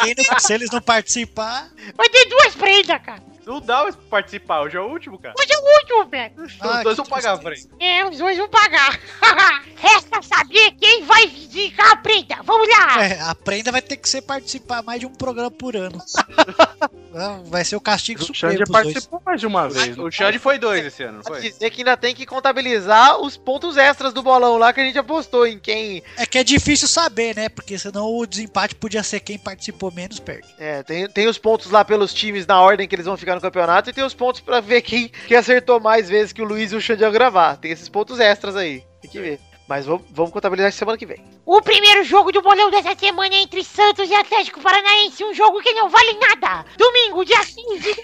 Quem (laughs) não- se eles não participar, vai ter duas prendas, cara. Não dá mais pra participar, hoje é o último, cara. Hoje é o último, velho. Ah, Os dois que vão pagar a frente. É, os dois vão pagar. (laughs) Resta saber quem vai indicar a prenda. Vamos lá. é, a prenda vai ter que ser participar mais de um programa por ano. (laughs) Ah, Vai ser o castigo O supremo Xande pros dois. participou mais de uma vez. O Xande foi dois esse ano, não foi? dizer que ainda tem que contabilizar os pontos extras do bolão lá que a gente apostou em quem. É que é difícil saber, né? Porque senão o desempate podia ser quem participou menos perde. É, tem, tem os pontos lá pelos times na ordem que eles vão ficar no campeonato e tem os pontos pra ver quem, quem acertou mais vezes que o Luiz e o Xande iam gravar. Tem esses pontos extras aí. Tem que ver. Mas vamos, vamos contabilizar semana que vem. O primeiro jogo do bolão dessa semana é entre Santos e Atlético Paranaense. Um jogo que não vale nada. Domingo, dia 15.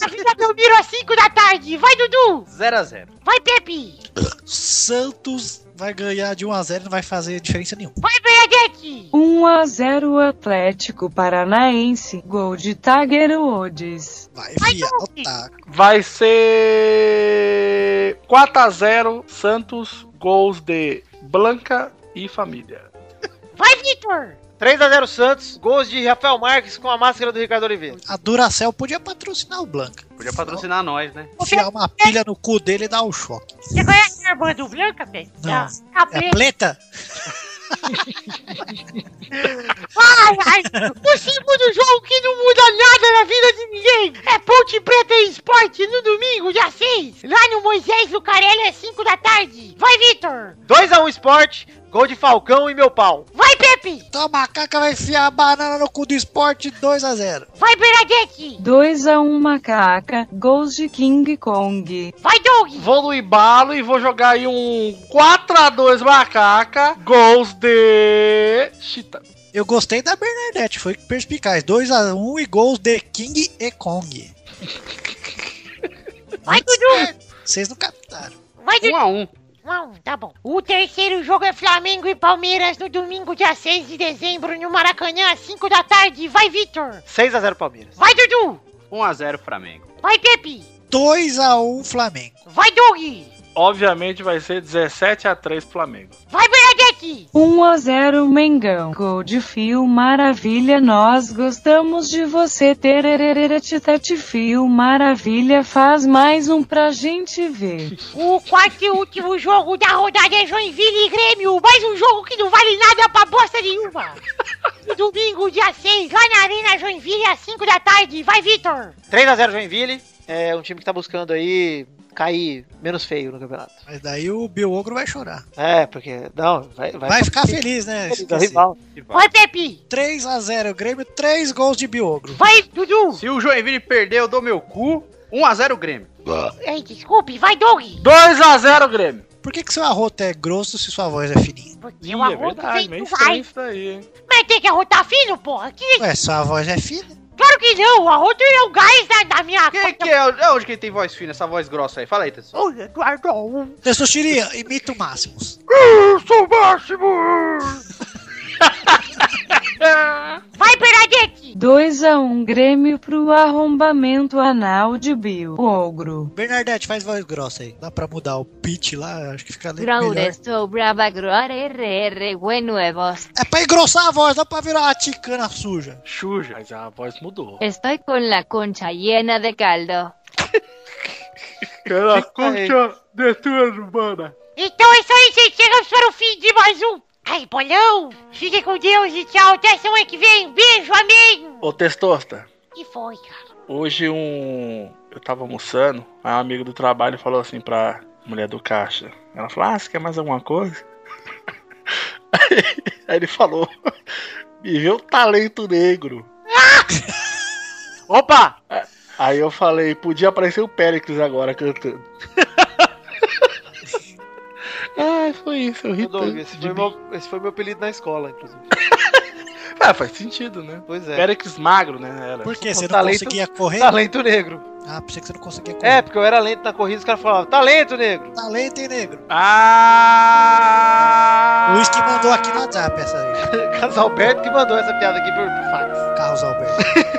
Na Vila Belmiro às 5 da tarde. Vai, Dudu. 0x0. Vai, Pepe. Santos vai ganhar de 1 a 0 e não vai fazer diferença nenhuma. Vai, Bernadette. 1 a 0 Atlético Paranaense. Gol de Tiger Woods. Vai, tá. Vai ser 4x0 Santos, gols de Blanca e família. Vai, Vitor. 3x0 Santos, gols de Rafael Marques com a máscara do Ricardo Oliveira. A Duracell podia patrocinar o Blanca. Podia patrocinar nós, né? Enfiar uma pilha no cu dele e dar um choque. Você conhece a irmã do Blanca, Pepe? Não. A É pleta? Ai, ai, o segundo jogo que não muda nada na vida de ninguém é Ponte Preta e Esporte no domingo, dia 6, lá no Moisés Lucarelli às 5 da tarde. Vai, Vitor! 2x1 Sport, gol de Falcão e meu pau. Vai, Pepe! Então a macaca vai enfiar a banana no cu do esporte 2 a 0 Vai, Bernadette! 2 a 1 Macaca. Gols de King Kong. Vai, Doug! Vou no embalo e vou jogar aí um 4x2 macaca, gols de Chita. Eu gostei da Bernadette, foi perspicaz. 2 a 1 e gols de King e Kong. Vai, Dudu! Vocês não captaram. Vai, Dudu! 1x1. Não, tá bom. O terceiro jogo é Flamengo e Palmeiras no domingo, dia 6 de dezembro, no Maracanã, às 5 da tarde. Vai, Vitor! 6x0 Palmeiras. Vai, Dudu! 1x0 Flamengo. Vai, Pepe! 2 a 1 Flamengo. Vai, Doug! Obviamente vai ser 17x3 Flamengo. Vai, Bernadette! 1 a 0 Mengão. Gol de Fio Maravilha. Nós gostamos de você. Tererereretitate Fio Maravilha. Faz mais um pra gente ver. O quarto e último jogo da rodada é Joinville e Grêmio. Mais um jogo que não vale nada pra bosta nenhuma. Domingo, dia 6, lá na Arena Joinville, às 5 da tarde. Vai, Vitor! 3x0 Joinville, é um time que tá buscando aí cair menos feio no campeonato. Mas daí o Bill Ogro vai chorar. É, porque, não, vai... Vai ficar feliz, né? feliz, é o Esqueci. rival. Vai, Pepe! 3 a 0 Grêmio, 3 gols de Bill Ogro. Vai, Dudu! Se o Joinville perder, eu dou meu cu. 1x0 Grêmio. Ei, desculpe, vai, Doug! 2x0 Grêmio. Por que, que seu arroto é grosso se sua voz é fininha? Porque Ih, o é arroto verdade, vem do vai. hein? Mas tem que arrotar fino, porra. Que... Ué, sua voz é fina? Claro que não, o arroto é o gás da, da minha... Quem que é? é onde que tem voz fina, essa voz grossa aí? Fala aí, Tessu. Ô, Eduardo! Tessoxiria, imita o Máximos. Eu sou o máximo! (laughs) Vai, Bernadette! 2x1 Grêmio pro arrombamento anal de Bill. Ogro. Bernadette, faz voz grossa aí. Dá pra mudar o pitch lá, acho que fica melhor. Grauresto, brava, groare, RR, buenuevos. É pra engrossar a voz, dá pra virar uma ticana suja. Xuja. Mas a voz mudou. Estoy con la concha llena de caldo. (laughs) Cara, concha de tua urbana. Então é isso aí, gente. Chegamos para o fim de mais um. Ai, bolão. Fique com Deus e tchau. Até semana que vem. Beijo, amém. Ô, Testosta. que foi, cara? Hoje um. Eu tava almoçando, aí um amigo do trabalho falou assim pra mulher do caixa. Ela falou, ah, você quer mais alguma coisa? (laughs) Aí, aí ele falou, me vê o talento negro. (laughs) Opa! Aí eu falei, podia aparecer o Péricles agora cantando. (laughs) ah, foi isso, eu ri Doug, esse de foi, meu, esse foi meu apelido na escola, inclusive. (laughs) Ah, faz sentido, né? Pois é. Péricles magro, né? Era. Por quê? Você não talento- conseguia correr? Talento negro. Ah, pensei que você não conseguia correr. É, porque eu era lento na corrida, os caras falavam, talento negro. Talento, hein, negro? Ah! Luiz que mandou aqui no WhatsApp essa aí. (laughs) Carlos Alberto que mandou essa piada aqui por, por fax. Carlos Alberto. (laughs)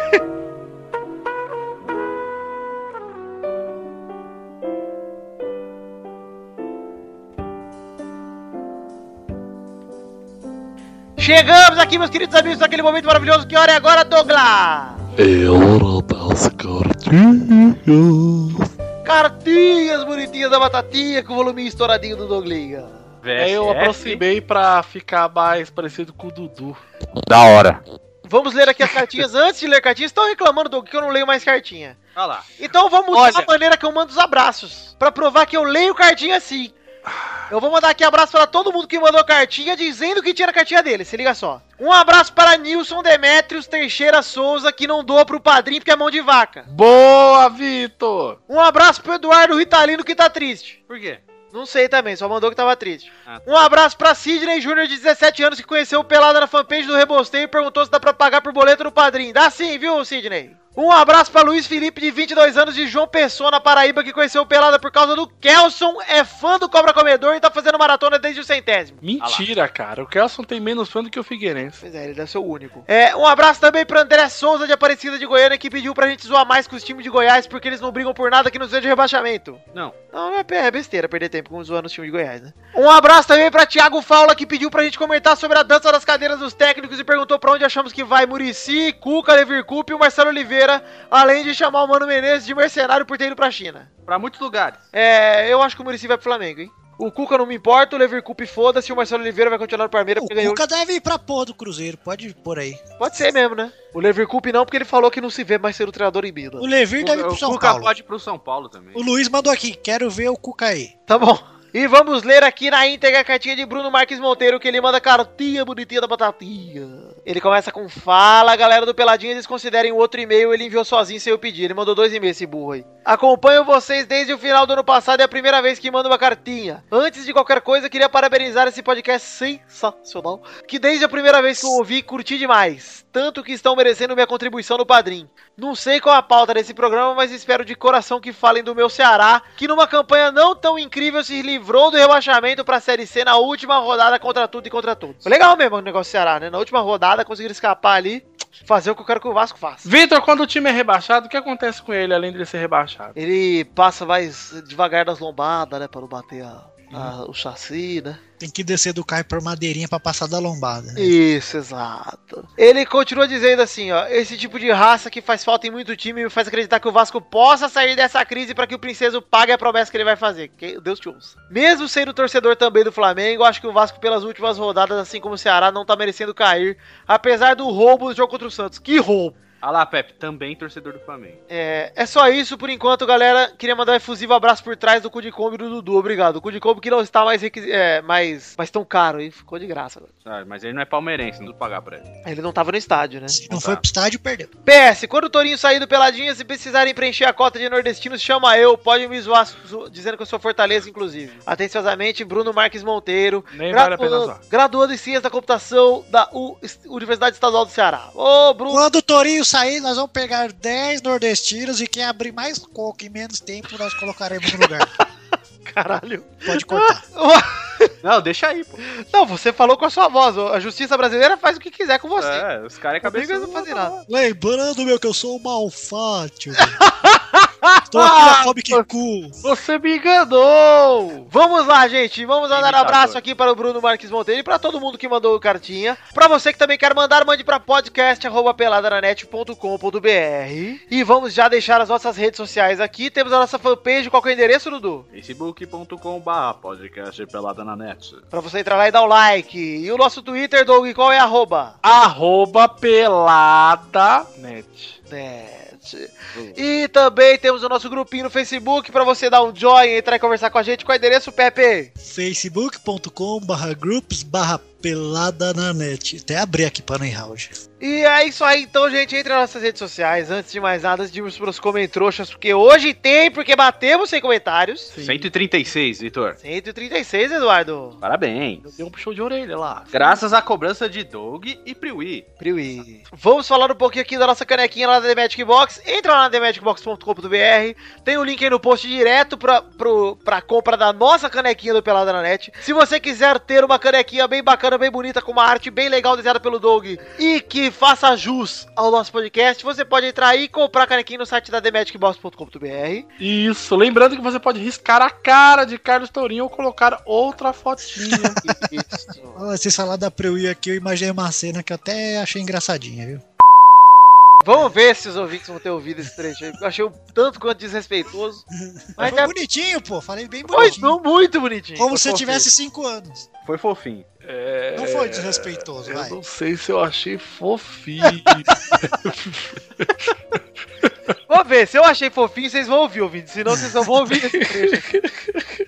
Chegamos aqui, meus queridos amigos, naquele momento maravilhoso. Que hora é agora, Douglas? É hora das cartinhas. Cartinhas bonitinhas da batatinha com o volume estouradinho do Douglas. Aí eu aproximei pra ficar mais parecido com o Dudu. Da hora. Vamos ler aqui as cartinhas. Antes de ler cartinhas, estão reclamando, Doug, que eu não leio mais cartinha. Olha lá. Então vamos mudar Olha. a maneira que eu mando os abraços. Pra provar que eu leio cartinha sim. Eu vou mandar aqui abraço para todo mundo que mandou cartinha dizendo que tinha na cartinha dele. Se liga só. Um abraço para Nilson Demetrios Teixeira Souza, que não doa pro padrinho porque é mão de vaca. Boa, Vitor! Um abraço pro Eduardo Ritalino, que tá triste. Por quê? Não sei também, só mandou que tava triste. Ah. Um abraço pra Sidney Júnior, de 17 anos, que conheceu o Pelada na fanpage do Rebosteio e perguntou se dá pra pagar por boleto no padrinho. Dá sim, viu, Sidney? Um abraço pra Luiz Felipe, de 22 anos, de João Pessoa, na Paraíba, que conheceu o Pelada por causa do Kelson, é fã do Cobra Comedor e tá fazendo maratona desde o centésimo. Mentira, cara. O Kelson tem menos fã do que o Figueirense. Pois é, ele deve ser o único. É, um abraço também pro André Souza, de Aparecida de Goiânia, que pediu pra gente zoar mais com os times de Goiás, porque eles não brigam por nada que não seja rebaixamento. Não. Não, é, é besteira perder tempo com zoando os times de Goiás, né? Um abraço também pra Thiago Faula, que pediu pra gente comentar sobre a dança das cadeiras dos técnicos e perguntou pra onde achamos que vai Murici, Cuca, Levir Coupe e o Marcelo Oliveira, além de chamar o Mano Menezes de mercenário por ter ido pra China. Pra muitos lugares. É, eu acho que o Murici vai pro Flamengo, hein? O Cuca não me importa, o Levir Coupe foda-se o Marcelo Oliveira vai continuar no Palmeiras O porque ganhou. Cuca deve ir pra porra do Cruzeiro, pode por aí. Pode ser mesmo, né? O Levir Coupe não, porque ele falou que não se vê mais ser o treinador em Bila. O Levir deve ir O, pro o São Cuca Paulo. pode ir pro São Paulo também. O Luiz mandou aqui, quero ver o Cuca aí. Tá bom. E vamos ler aqui na íntegra a cartinha de Bruno Marques Monteiro, que ele manda cartinha bonitinha da batatinha. Ele começa com Fala, galera do Peladinho, eles considerem o outro e-mail, ele enviou sozinho sem eu pedir. Ele mandou dois e-mails, esse burro aí. Acompanho vocês desde o final do ano passado, é a primeira vez que mando uma cartinha. Antes de qualquer coisa, queria parabenizar esse podcast sensacional, que desde a primeira vez que eu ouvi, curti demais. Tanto que estão merecendo minha contribuição no Padrim. Não sei qual a pauta desse programa, mas espero de coração que falem do meu Ceará, que numa campanha não tão incrível se livrou do rebaixamento pra Série C na última rodada contra tudo e contra todos. Legal mesmo o negócio do Ceará, né? Na última rodada conseguiram escapar ali, fazer o que eu quero que o Vasco faça. Vitor, quando o time é rebaixado, o que acontece com ele, além de ser rebaixado? Ele passa mais devagar das lombadas, né? Pra não bater a- a- o chassi, né? Tem que descer do carro por madeirinha pra passar da lombada. né? Isso, exato. Ele continua dizendo assim, ó, esse tipo de raça que faz falta em muito time me faz acreditar que o Vasco possa sair dessa crise para que o Princeso pague a promessa que ele vai fazer. Que Deus te ouça. Mesmo sendo torcedor também do Flamengo, acho que o Vasco pelas últimas rodadas, assim como o Ceará, não tá merecendo cair, apesar do roubo do jogo contra o Santos. Que roubo! Olha lá, Pepe, também torcedor do Flamengo. É, é só isso por enquanto, galera. Queria mandar um efusivo abraço por trás do Cudicombe do Dudu. Obrigado. O Cudicombe que não está mais, requis... é, mais, mais tão caro, hein? Ficou de graça agora. Ah, mas ele não é palmeirense, não pagar pra ele. Ele não tava no estádio, né? Se não foi pro estádio, perdeu. PS, quando o Torinho sair do Peladinha, se precisarem preencher a cota de nordestinos, chama eu. Pode me zoar zo- dizendo que eu sou Fortaleza, inclusive. Atenciosamente, Bruno Marques Monteiro. Nem vale a pena graduando, zoar. graduando em Ciência da Computação da U- Universidade Estadual do Ceará. Ô, Bruno. Quando o Torinho sair, nós vamos pegar 10 nordestinos e quem abrir mais coco em menos tempo, nós colocaremos no lugar. (laughs) Caralho. Pode cortar. (laughs) Não, deixa aí, pô. Não, você falou com a sua voz. A justiça brasileira faz o que quiser com você. É, os caras é cabeça não fazem nada. Lembrando, meu, que eu sou o malfátio. (laughs) Estou aqui na Comic Cool. Você me enganou! Vamos lá, gente. Vamos mandar um Imitador. abraço aqui para o Bruno Marques Monteiro e para todo mundo que mandou cartinha. Para você que também quer mandar, mande para podcast@peladananet.com.br. E vamos já deixar as nossas redes sociais aqui. Temos a nossa fanpage. Qual que é o endereço, Dudu? facebook.com.br podcast pelada na net. Para você entrar lá e dar o like. E o nosso Twitter, Doug, qual é arroba? Arroba pelada net. Net. E também temos o nosso grupinho no Facebook para você dar um join, entrar e conversar com a gente. Qual é o endereço, Pepe? facebook.com barra groups barra pelada na net. Até abrir aqui para no house. E é isso aí, então, gente. Entre nas nossas redes sociais. Antes de mais nada, antes de irmos pros comentroxas, porque hoje tem, porque batemos sem comentários. 136, Vitor. 136, Eduardo. Parabéns. Deu um puxão de orelha lá. Graças à cobrança de Doug e Priwi. Priui. Vamos falar um pouquinho aqui da nossa canequinha lá da The Magic Box. Entra lá na themagicbox.com.br. Tem o link aí no post direto pra, pro, pra compra da nossa canequinha do Pelada na Net. Se você quiser ter uma canequinha bem bacana, bem bonita, com uma arte bem legal desenhada pelo Doug e que faça jus ao nosso podcast, você pode entrar aí e comprar a canequinha no site da themagicbox.com.br. Isso, lembrando que você pode riscar a cara de Carlos Tourinho ou colocar outra fotinha. (laughs) Ah, vocês falaram da Preuí aqui, eu imaginei uma cena que eu até achei engraçadinha, viu? Vamos ver se os ouvintes vão ter ouvido esse trecho aí. Eu achei um tanto quanto desrespeitoso. Mas Foi é bonitinho, pô. Falei bem foi bonitinho. não, muito bonitinho. Como se eu tivesse 5 anos. Foi fofinho. É, Não foi desrespeitoso, Eu vai. não sei se eu achei fofinho. (laughs) Vamos ver, se eu achei fofinho, vocês vão ouvir, ouvindo. Senão vocês não vão ouvir esse trecho. aqui.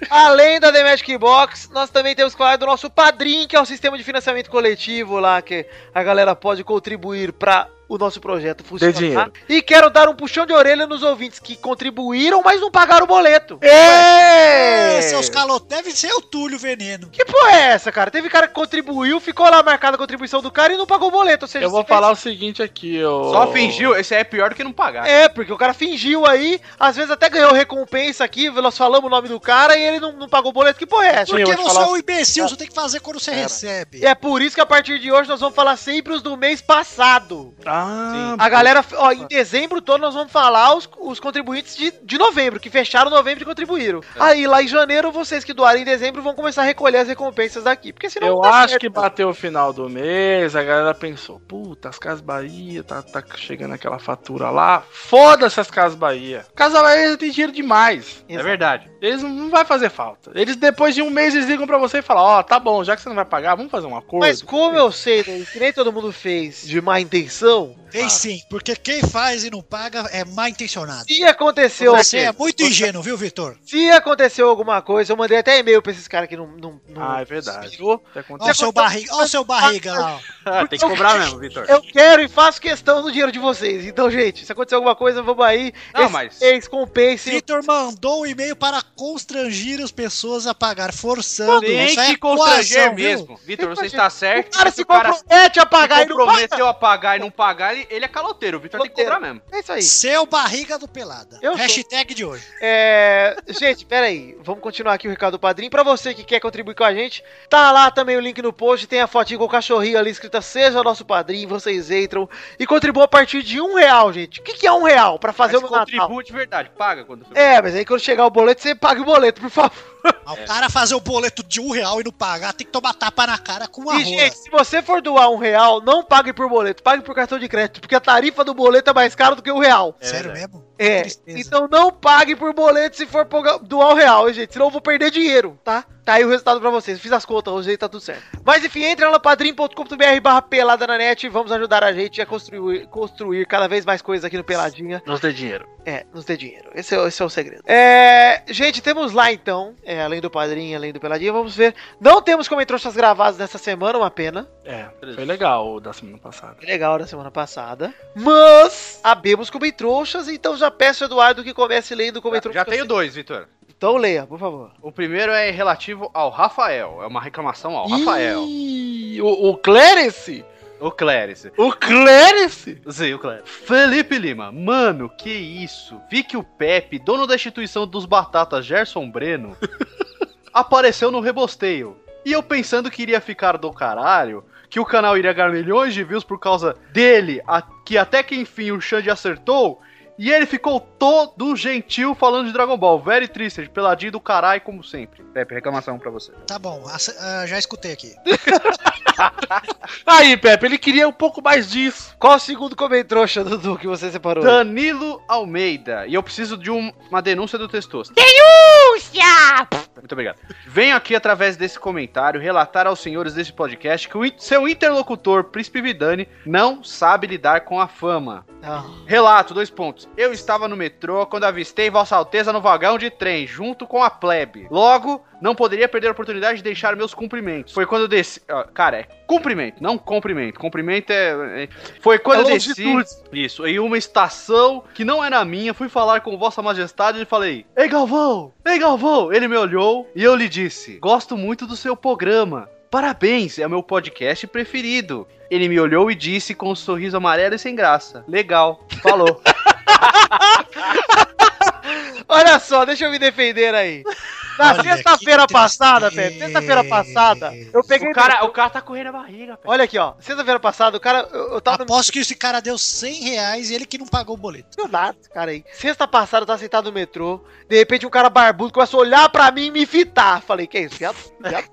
Além da The Magic Box, nós também temos que falar do nosso padrinho, que é o sistema de financiamento coletivo lá, que a galera pode contribuir para o nosso projeto funcionar. dinheiro. E quero dar um puxão de orelha nos ouvintes que contribuíram, mas não pagaram o boleto. É, seus calotes. Deve ser o Túlio Veneno. Que porra é essa, cara? Teve cara que contribuiu, ficou lá marcada a contribuição do cara e não pagou o boleto. Ou seja, Eu vou fez- falar o seguinte aqui, ó. Só fingiu, esse aí é pior do que não pagar. É, porque o cara fingiu aí, às vezes até ganhou recompensa aqui, nós falamos o nome do cara e ele não, não pagou o boleto. Que porra é essa? Eu Porque você falar- é um imbecil, você tem que fazer quando você recebe. E é por isso que a partir de hoje nós vamos falar sempre os do mês passado. Ah, A galera, ó, em dezembro todo nós vamos falar os, os contribuintes de, de novembro, que fecharam novembro e contribuíram. Aí lá em janeiro, vocês que doarem em dezembro vão começar a recolher as recompensas daqui. Porque senão Eu acho certo, que bateu o final do mês, a galera pensou, puta, as Casas Bahia, tá, tá chegando aquela fatura lá. Foda-se as Casas Bahia. Casa Bahia tem dinheiro demais. É verdade. Eles não, vai fazer falta. Eles, depois de um mês, eles ligam pra você e falam, ó, tá bom, já que você não vai pagar, vamos fazer um acordo. Mas como eu sei, né, que nem todo mundo fez de má intenção, Tem sim, porque quem faz e não paga é mal intencionado. se aconteceu... Você é muito ingênuo, viu, Vitor? Se aconteceu alguma coisa, eu mandei até e-mail pra esses caras que não, não, não Ah, é verdade. inspirou. Olha aconteceu. o seu barriga, olha o seu barriga lá. Ah, tem que cobrar mesmo, Vitor. Eu quero e faço questão do dinheiro de vocês. Então, gente, se acontecer alguma coisa, vamos aí. Não, Esse mas- mês compense. Vitor mandou um e-mail para constrangir as pessoas a pagar, forçando. Tem Isso é que constranger mesmo. Vitor, você está certo. O cara Se se compromete a pagar e não paga. comprometeu a pagar e não pagar, ele, ele é caloteiro. O Vitor tem que cobrar mesmo. É isso aí. Seu barriga do pelada. Eu sou. Hashtag de hoje. É, gente, pera aí. Vamos continuar aqui o recado do padrinho. Pra você que quer contribuir com a gente, tá lá também o link no post. Tem a fotinho com o cachorrinho ali escrita Seja Nosso Padrinho. Vocês entram e contribuam a partir de um real, gente. O que, que é um real pra fazer Mas o meu Natal? contribua de verdade. Paga quando você... É, mas aí quando chegar o boleto, você paga o boleto, por favor. Mas O cara fazer o boleto de um real e não pagar, tem que tomar tapa na cara com a E, rola. gente, se você for doar um real, não pague por boleto, pague por cartão de crédito, porque a tarifa do boleto é mais cara do que o real. Sério mesmo? É, tristeza. então não pague por boleto se for doar um real, hein, gente, senão eu vou perder dinheiro, tá? Tá aí o resultado pra vocês, fiz as contas, hoje aí tá tudo certo. Mas enfim, entra lá no padrim.com.br barra pelada na net, vamos ajudar a gente a construir, construir cada vez mais coisas aqui no Peladinha. Nos dê dinheiro. É, nos dê dinheiro. Esse é, o- esse é o segredo. É, gente, temos lá então, é, além do padrinho, além do Peladinha, vamos ver. Não temos comentários gravados nessa semana, uma pena. É, foi legal o da semana passada. Legal da semana passada. Mas abemos comentrouxas, então já peço ao Eduardo que comece lendo o Já, comentrouxa. já tenho dois, Vitor. Então leia, por favor. O primeiro é relativo ao Rafael. É uma reclamação ao Rafael. Ih, o, o Clérice? O Clérice. O Clérice? Sim, o Clérice. Felipe Lima. Mano, que isso. Vi que o Pepe, dono da instituição dos batatas Gerson Breno, (laughs) apareceu no rebosteio. E eu pensando que iria ficar do caralho, que o canal iria ganhar milhões de views por causa dele, a- que até que enfim o Xande acertou, e ele ficou todo gentil falando de Dragon Ball. Very triste, peladinho do caralho, como sempre. Pepe, reclamação pra você. Tá bom, ah, já escutei aqui. (laughs) Aí, Pepe, ele queria um pouco mais disso. Qual o segundo comentrouxa, Dudu, que você separou? Danilo Almeida. E eu preciso de um- uma denúncia do Testosta. Denúncia! Muito obrigado. Venho aqui, através desse comentário, relatar aos senhores desse podcast que o in- seu interlocutor, Príncipe Vidani, não sabe lidar com a fama. Ah, Relato, dois pontos. Eu estava no metrô quando avistei Vossa Alteza no vagão de trem, junto com a plebe. Logo, não poderia perder a oportunidade de deixar meus cumprimentos. Foi quando eu desci. ó, Cara, é cumprimento, não cumprimento. Cumprimento é. é- Foi quando É eu desci. Isso, em uma estação que não era minha, fui falar com Vossa Majestade e falei: Ei Galvão! Ei Galvão! Ele me olhou e eu lhe disse: Gosto muito do seu programa. Parabéns, é o meu podcast preferido. Ele me olhou e disse com um sorriso amarelo e sem graça: Legal, falou. (laughs) (laughs) Olha só, deixa eu me defender aí. Na sexta-feira passada. Pepe, sexta-feira passada, eu peguei. o, cara, o cara tá correndo a barriga, Olha aqui, ó. Sexta-feira passada, o cara. Eu, eu tava no Aposto que esse cara deu 100 reais e ele que não pagou o boleto. Não nada, cara aí. Sexta passada eu tava sentado no metrô. De repente um cara barbudo começou a olhar pra mim e me fitar. Falei, que é isso? Viado? Viado?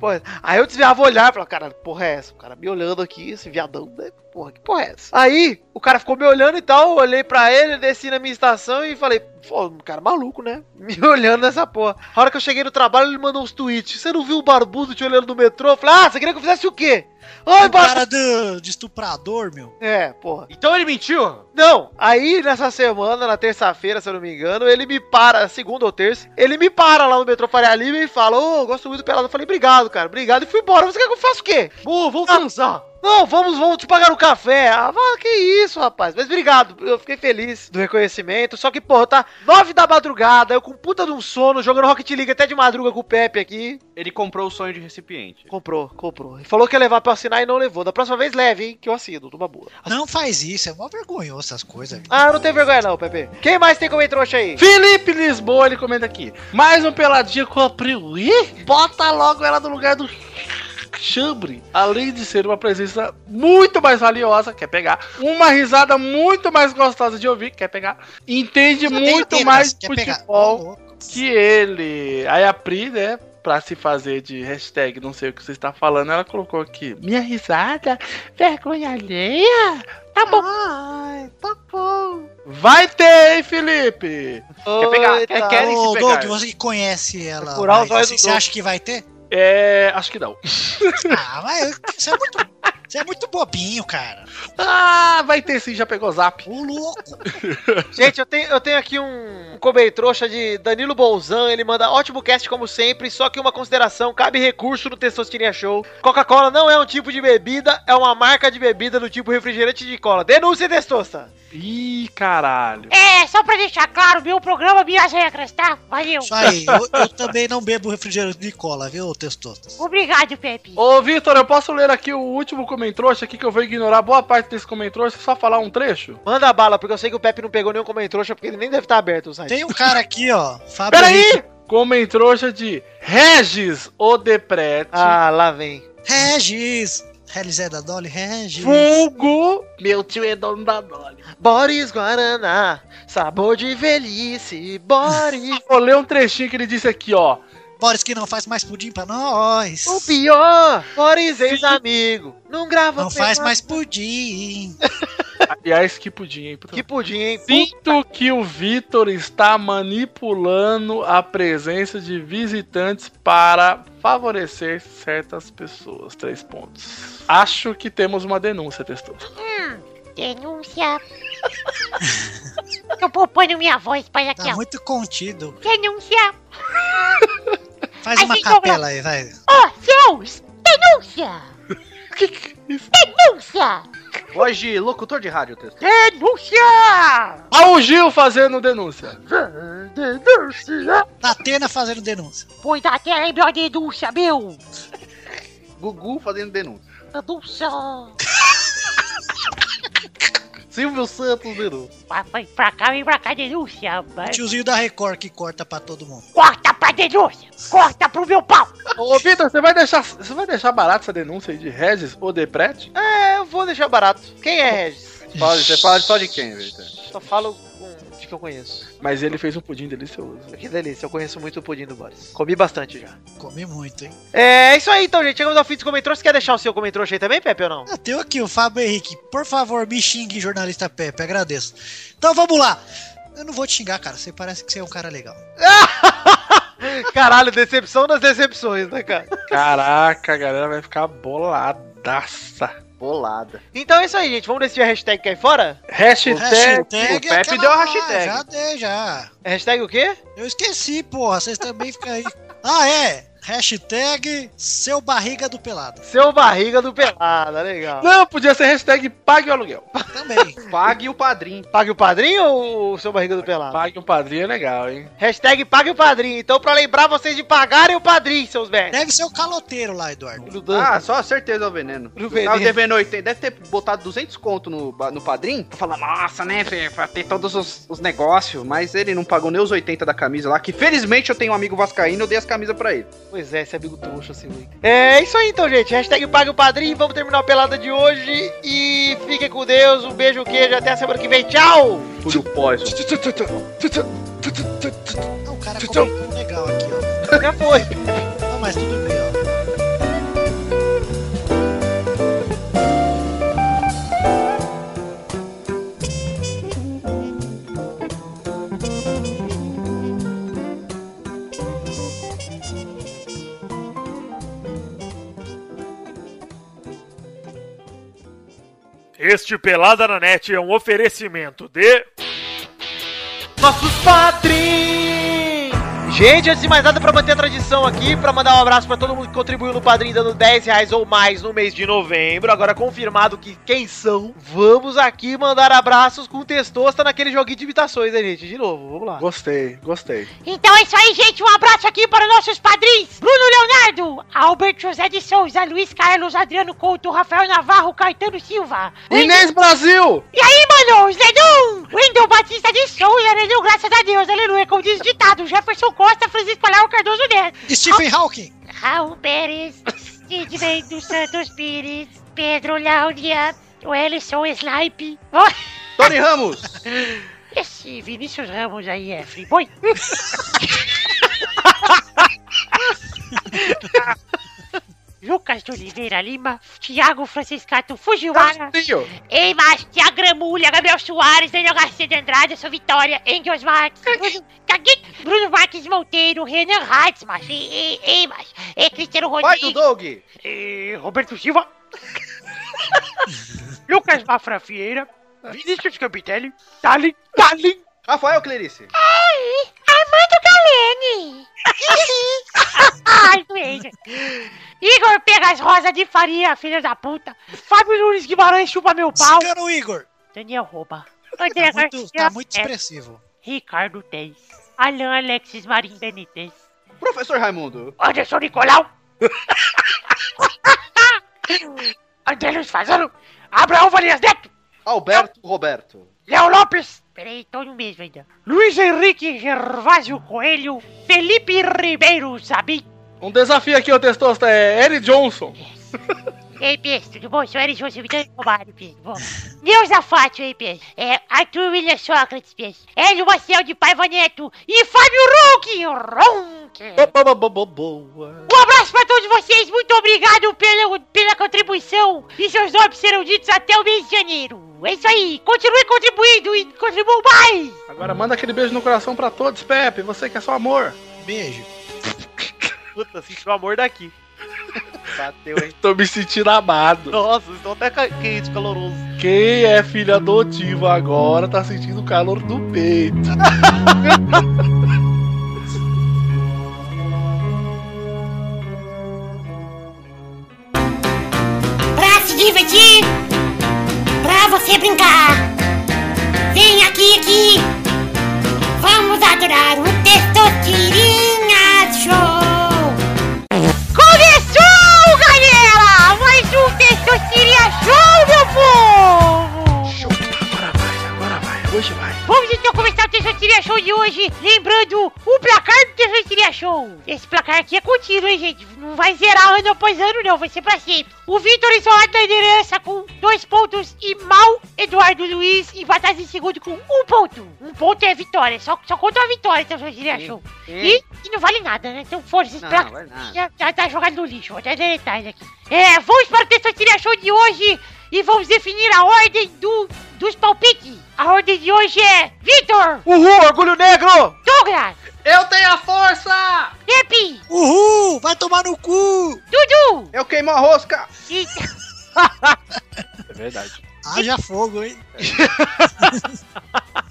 Porra. Aí eu desviava o olhar, falei, cara, porra é essa? O cara me olhando aqui, esse viadão, né? Porra, que porra é essa? Aí o cara ficou me olhando e tal, eu olhei pra ele, desci na minha estação e falei, pô, um cara maluco, né? (laughs) Me olhando nessa porra. A hora que eu cheguei no trabalho, ele mandou uns tweets. Você não viu o barbudo te olhando no metrô? Eu falei, ah, você queria que eu fizesse o quê? Oi, O cara do, de estuprador, meu. É, porra. Então ele mentiu? Não, aí nessa semana, na terça-feira, se eu não me engano, ele me para, segunda ou terça, ele me para lá no metrô Faria Lima e fala, ô, gosto muito do pelado. Eu falei, obrigado, cara, obrigado, e fui embora. Você quer que eu faça o quê? Pô, vamos transar. Não, vamos, vamos te pagar um café. Ah, que isso, rapaz. Mas obrigado, eu fiquei feliz do reconhecimento. Só que, porra, tá nove da madrugada, eu com puta de um sono, jogando Rocket League até de madruga com o Pepe aqui. Ele comprou o sonho de recipiente. Comprou, comprou. E falou que ia levar pra eu assinar e não levou. Da próxima vez leve, hein, que eu assino, numa boa. Não faz isso, é mó vergonhoso essas coisas. Ah, não tem vergonha não, Pepe. Quem mais tem como trouxa aí? Felipe Lisboa, ele comenta aqui. Mais um peladinho com a Priu. Ih, bota logo ela no lugar do chambre. Além de ser uma presença muito mais valiosa, quer pegar. Uma risada muito mais gostosa de ouvir, quer pegar. Entende tem muito mais futebol que ele. Aí a Pri, né? Pra se fazer de hashtag, não sei o que você está falando, ela colocou aqui. Minha risada, vergonha alheia. Tá bom. Ai, tá bom. Vai ter, hein, Felipe? Quer pegar? Eita. Quer- querem se Ô, pegar? Doug, você que conhece ela. Olhos assim, você acha que vai ter? É. Acho que não. Ah, mas você é muito, você é muito bobinho, cara. Ah, vai ter sim, já pegou zap. Ô, louco. Gente, eu tenho, eu tenho aqui um comer trouxa de Danilo Bolzan. Ele manda ótimo cast como sempre, só que uma consideração: cabe recurso no Testosterinha Show. Coca-Cola não é um tipo de bebida, é uma marca de bebida do tipo refrigerante de cola. Denúncia, Testosta! Ih, caralho. É, só pra deixar claro, meu programa, minhas regras, tá? Valeu. Isso aí, eu, eu também não bebo refrigerante de cola, viu, Testosta? Obrigado, Pepe. Ô, Vitor, eu posso ler aqui o último comentrouxa aqui que eu vou ignorar boa parte desse comentrouxa só falar um trecho? Manda bala, porque eu sei que o Pepe não pegou nenhum comer trouxa, porque ele nem deve estar aberto o site. Tem um cara aqui, ó. Fábio Peraí! Henrique. Comentrouxa de Regis Odeprete. Ah, lá vem. Regis. Regis é da Dolly? Regis. Vulgo. Meu tio é dono da Dolly. Boris Guaraná, sabor de velhice, Boris. (laughs) Vou ler um trechinho que ele disse aqui, ó. Boris que não faz mais pudim pra nós. o pior, Boris ex-amigo, não grava Não faz mais pudim. (laughs) Aliás, que pudim, hein? Que pudim, hein? Sinto que o Vitor está manipulando a presença de visitantes para favorecer certas pessoas. Três pontos. Acho que temos uma denúncia, testou. Denúncia. (laughs) Tô poupando minha voz para aqui, Tá ó. muito contido. Denúncia. Faz Ai, uma capela aí, vai. Ó, céus. Denúncia. (laughs) Que que é isso? Denúncia. Voz de locutor de rádio, texto. Denúncia. O Gil fazendo denúncia. Denúncia. Atena fazendo denúncia. Pois até lembrou a denúncia, meu. Gugu fazendo denúncia. Denúncia. Silvio Santos denúncia. Vai, pra cá, vem pra cá, denúncia. Vai. Tiozinho da Record que corta pra todo mundo. Corta pra denúncia. Corta pro meu pau. Ô, Vitor, você vai deixar. Você vai deixar barato essa denúncia aí de Regis ou Deprete? É, eu vou deixar barato. Quem é Regis? Fala- Você fala só de quem, Vitor? Só falo com que eu conheço. Mas ele fez um pudim delicioso. Que delícia, eu conheço muito o pudim do Boris. Comi bastante já. Comi muito, hein? É isso aí então, gente. Chegamos ao fim dos comentários. Você quer deixar o seu comentário aí também, Pepe, ou não? Ah, tem aqui o Fábio Henrique. Por favor, me xingue, jornalista Pepe. Agradeço. Então vamos lá. Eu não vou te xingar, cara. Você parece que você é um cara legal. (laughs) Caralho, decepção das decepções, né, cara? Caraca, a galera vai ficar boladaça. Bolada. Então é isso aí, gente. Vamos decidir a hashtag cair fora? Hashtag. Hashtag o Pepe deu a lá, hashtag. Já dei, já. Hashtag o quê? Eu esqueci, porra. Vocês também ficam aí. Ah, é. Hashtag seu barriga do pelado. Seu barriga do pelada, legal. Não, podia ser hashtag pague o aluguel. Também. (laughs) Pague o padrinho. Pague o padrinho ou o seu barriga do pelado? Pague um padrinho é legal, hein? Hashtag pague o padrinho. Então, pra lembrar vocês de pagarem o padrinho, seus merda. Deve ser o caloteiro lá, Eduardo. Ah, só certeza é o veneno. No O veneno. cara devendo 80, deve ter botado 200 conto no, no padrinho. Pra falar, nossa, né, Fê, pra ter todos os, os negócios. Mas ele não pagou nem os 80 da camisa lá. Que felizmente eu tenho um amigo vascaíno, eu dei as camisas pra ele. Pois é, esse amigo trouxa, assim. É isso aí então, gente. Hashtag pague o padrinho. Vamos terminar a pelada de hoje. E fiquem com Deus. Um beijo, queijo. Até a semana que vem. Tchau! Poison. Ah, o cara comentou legal aqui, ó. Já foi. Não, mas tudo bem, ó. Este Pelada na Net é um oferecimento de. nossos padrinhos! Gente, antes de mais nada, pra manter a tradição aqui, pra mandar um abraço pra todo mundo que contribuiu no padrinho dando 10 reais ou mais no mês de novembro. Agora confirmado que quem são, vamos aqui mandar abraços com testosta naquele joguinho de imitações, né, gente? De novo, vamos lá. Gostei, gostei. Então é isso aí, gente. Um abraço aqui para nossos padrinhos: Bruno Leonardo, Albert José de Souza, Luiz Carlos, Adriano Couto, Rafael Navarro, Caetano Silva. Inês Brasil! E aí, mano, Zedum! Wendel Batista de Souza, aleluia, graças a Deus, aleluia. Como diz o ditado, Jefferson Costa, Francisco Alau, Cardoso Neto. Stephen Hawking. Raul Pérez, Sidney dos Santos Pires, Pedro Láudia, Wellison Snipe. (laughs) Tony Ramos! Esse Vinícius Ramos aí é friboi. (laughs) Lucas de Oliveira Lima, Thiago Franciscato Fujiwara, Thiago Gramulha, Gabriel Soares, Daniel Garcia de Andrade, sou Vitória, Engels Marques, Bruno, Bruno Marques Monteiro, Renan Heitzmas, Eimas, e Cristiano Pai do Rodrigues, Doug! e Roberto Silva, (laughs) Lucas Mafra Vieira, Vinícius Campitelli, Talin, Talin, Rafael Clerice! Ai, Galene! (laughs) Ai, doente! Igor Pegas Rosa de Faria, filha da puta! Fábio Nunes Guimarães chupa meu pau! Cigano Igor. Daniel Rouba! André Tá muito, Garcia, tá muito expressivo. Ricardo Teis! Alan Alexis Marim Benítez! Professor Raimundo! Anderson Nicolau! (laughs) André Luiz Fazano! Abraão Valias Neto! Alberto Roberto! Léo Lopes! Peraí, tô no mesmo ainda. Luiz Henrique Gervásio Coelho, Felipe Ribeiro Zabim. Um desafio aqui, ô Testosta, é Eric Johnson. (laughs) Ei, PS, tudo bom? Sou Eric José Vidal Romário, PS. Bom. Neuza Fátio, aí, PS. É, Arthur William Sócrates, PS. Hélio Marcel de Paiva Neto. E Fábio boa, boa. Um abraço pra todos vocês. Muito obrigado pela, pela contribuição. E seus nomes serão ditos até o mês de janeiro. É isso aí. Continue contribuindo e contribuam mais. Agora manda aquele beijo no coração pra todos, Pepe. Você que é só amor. Beijo. (laughs) Puta, senti o amor daqui. Bateu, hein? Tô me sentindo amado. Nossa, estou até quente, caloroso. Quem é filho adotivo agora tá sentindo o calor do peito. (laughs) Esse placar aqui é contínuo, hein, gente? Não vai zerar ano após ano, não. Vai ser pra sempre. O Vitor isolado na liderança com dois pontos e Mal Eduardo Luiz empatados em segundo com um ponto. Um ponto é vitória. Só, só conta uma vitória, Terceira Show. E, e não vale nada, né? Então, força, esse placar já, já tá jogado no lixo. Vou até deletar ele aqui. É, vamos para o Terceira Show de hoje e vamos definir a ordem do, dos palpites. A ordem de hoje é Vitor, Uhul, orgulho negro! Douglas, Eu tenho a força! Pepe, Uhul! Vai tomar no cu! Dudu Eu queimo a rosca! e... É verdade. Haja fogo, hein?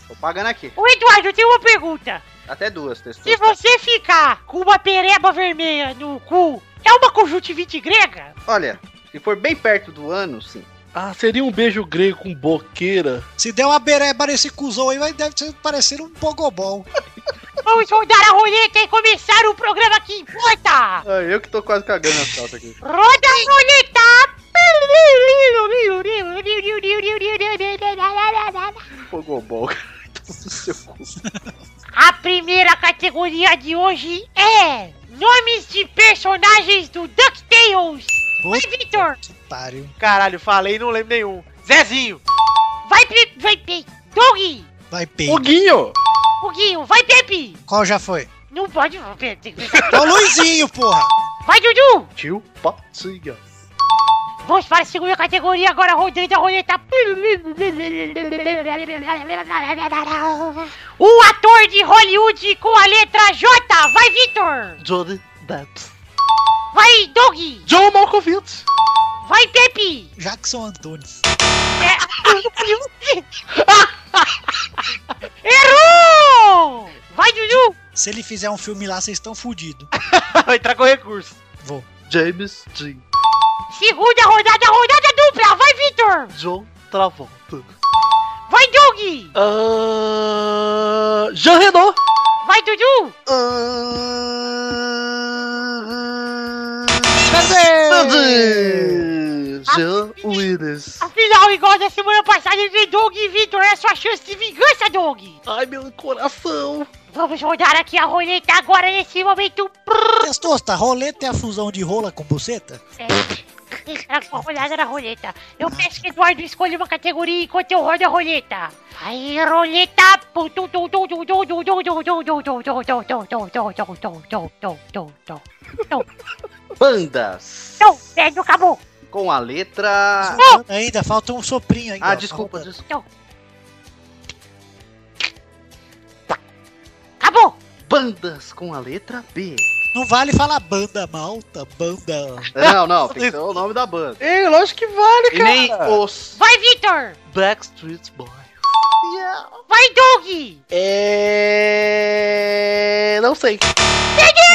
Tô pagando aqui. O Eduardo, eu tenho uma pergunta. Até duas, Se testou. você ficar com uma pereba vermelha no cu, é uma conjuntivite grega? Olha, se for bem perto do ano, sim. Ah, seria um beijo grego com boqueira? Se der uma bereba nesse cuzão aí, vai, deve ser parecendo um pogobol. (laughs) Vamos rodar a roleta e começar o programa que importa. Ah, eu que tô quase cagando na calça aqui. Roda a roleta. Pogobol. A primeira categoria de hoje é nomes de personagens do DuckTales. Vai, Vitor. Que pariu. Caralho, falei e não lembro nenhum. Zezinho! Vai, Pe vai, Pe Doug. Vai, Pepe. Foguinho! O Guinho. Vai, Pepe. Qual já foi? Não pode, Pepe. É (laughs) o Luizinho, porra! Vai, Dudu. Tio Patinha. Vamos para a segunda categoria, agora rodando a roleta. O ator de Hollywood com a letra J. Vai, Vitor. Johnny Depp. Vai, Doug. John Malkovich. Vai, Pepe. Jackson Antunes. (laughs) Errou! Vai, Dudu. Se ele fizer um filme lá, vocês estão fudidos. Vai entrar com recurso. Vou. James Dean. Segunda rodada, rodada dupla. Vai, Vitor. John Travolta. Vai, Doug. Ah, Jean Renault. Vai, Dudu. Jean Willis. Afinal, igual da semana passada entre Doug e Vitor, é sua chance de vingança, Doug. Ai, meu coração. Vamos rodar aqui a roleta agora nesse momento. Testosta, roleta é a fusão de rola com buceta? É, a rodada da roleta. Eu peço que Eduardo escolha uma categoria enquanto eu rodo a roleta. Aí, roleta. Bandas. Não, é, não acabou. Com a letra. Ainda falta um soprinho ainda. Ah, desculpa, tá desculpa. Acabou. Bandas com a letra B. Não vale falar banda malta, banda. Não, não, tem que (laughs) ser o nome da banda. Ei, lógico que vale, E nem os. Vai, Vitor. Backstreet Boy. Vai, Doug. É. Não sei.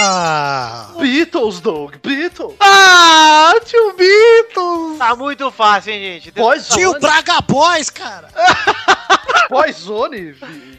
Ah, Beatles, Doug. Beatles. Ah, tio Beatles. Tá muito fácil, hein, gente? tio Braga Boys, cara. (laughs) Boyzone.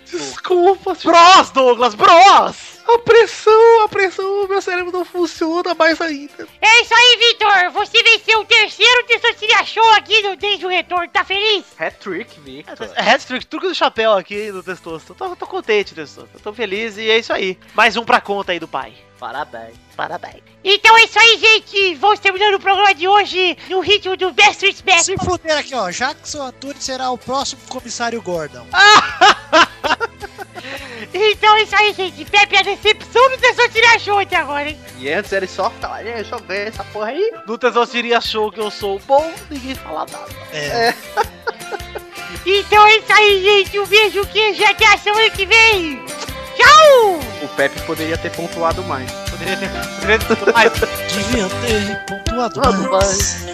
Desculpa, tio. Bros, Douglas, bros! A pressão, a pressão, meu cérebro não funciona mais ainda. É isso aí, Vitor. Você venceu o terceiro Testosteria Show aqui no Desde o Retorno. Tá feliz? Hat-trick, Victor. É Hattrick, truque do chapéu aqui do Testosto. Tô, tô contente, Testosto. Tô feliz e é isso aí. Mais um pra conta aí do pai. Parabéns. Parabéns. Então é isso aí, gente. Vamos terminando o programa de hoje no ritmo do Best Street Back. Se fuder aqui, ó. Jackson Antunes será o próximo comissário Gordon. (laughs) Então é isso aí, gente. Pepe, a decepção do Testosteria Show até agora, hein? E antes ele só ficava, "Ei, deixa eu ver essa porra aí. No Testosteria Show que eu sou bom, ninguém fala nada. É. Então é isso aí, gente. Um beijo, queijo e até a semana que vem. Tchau! O Pepe poderia ter pontuado mais. Poderia ter, poderia ter sido mais. (laughs) Devia ter pontuado mais.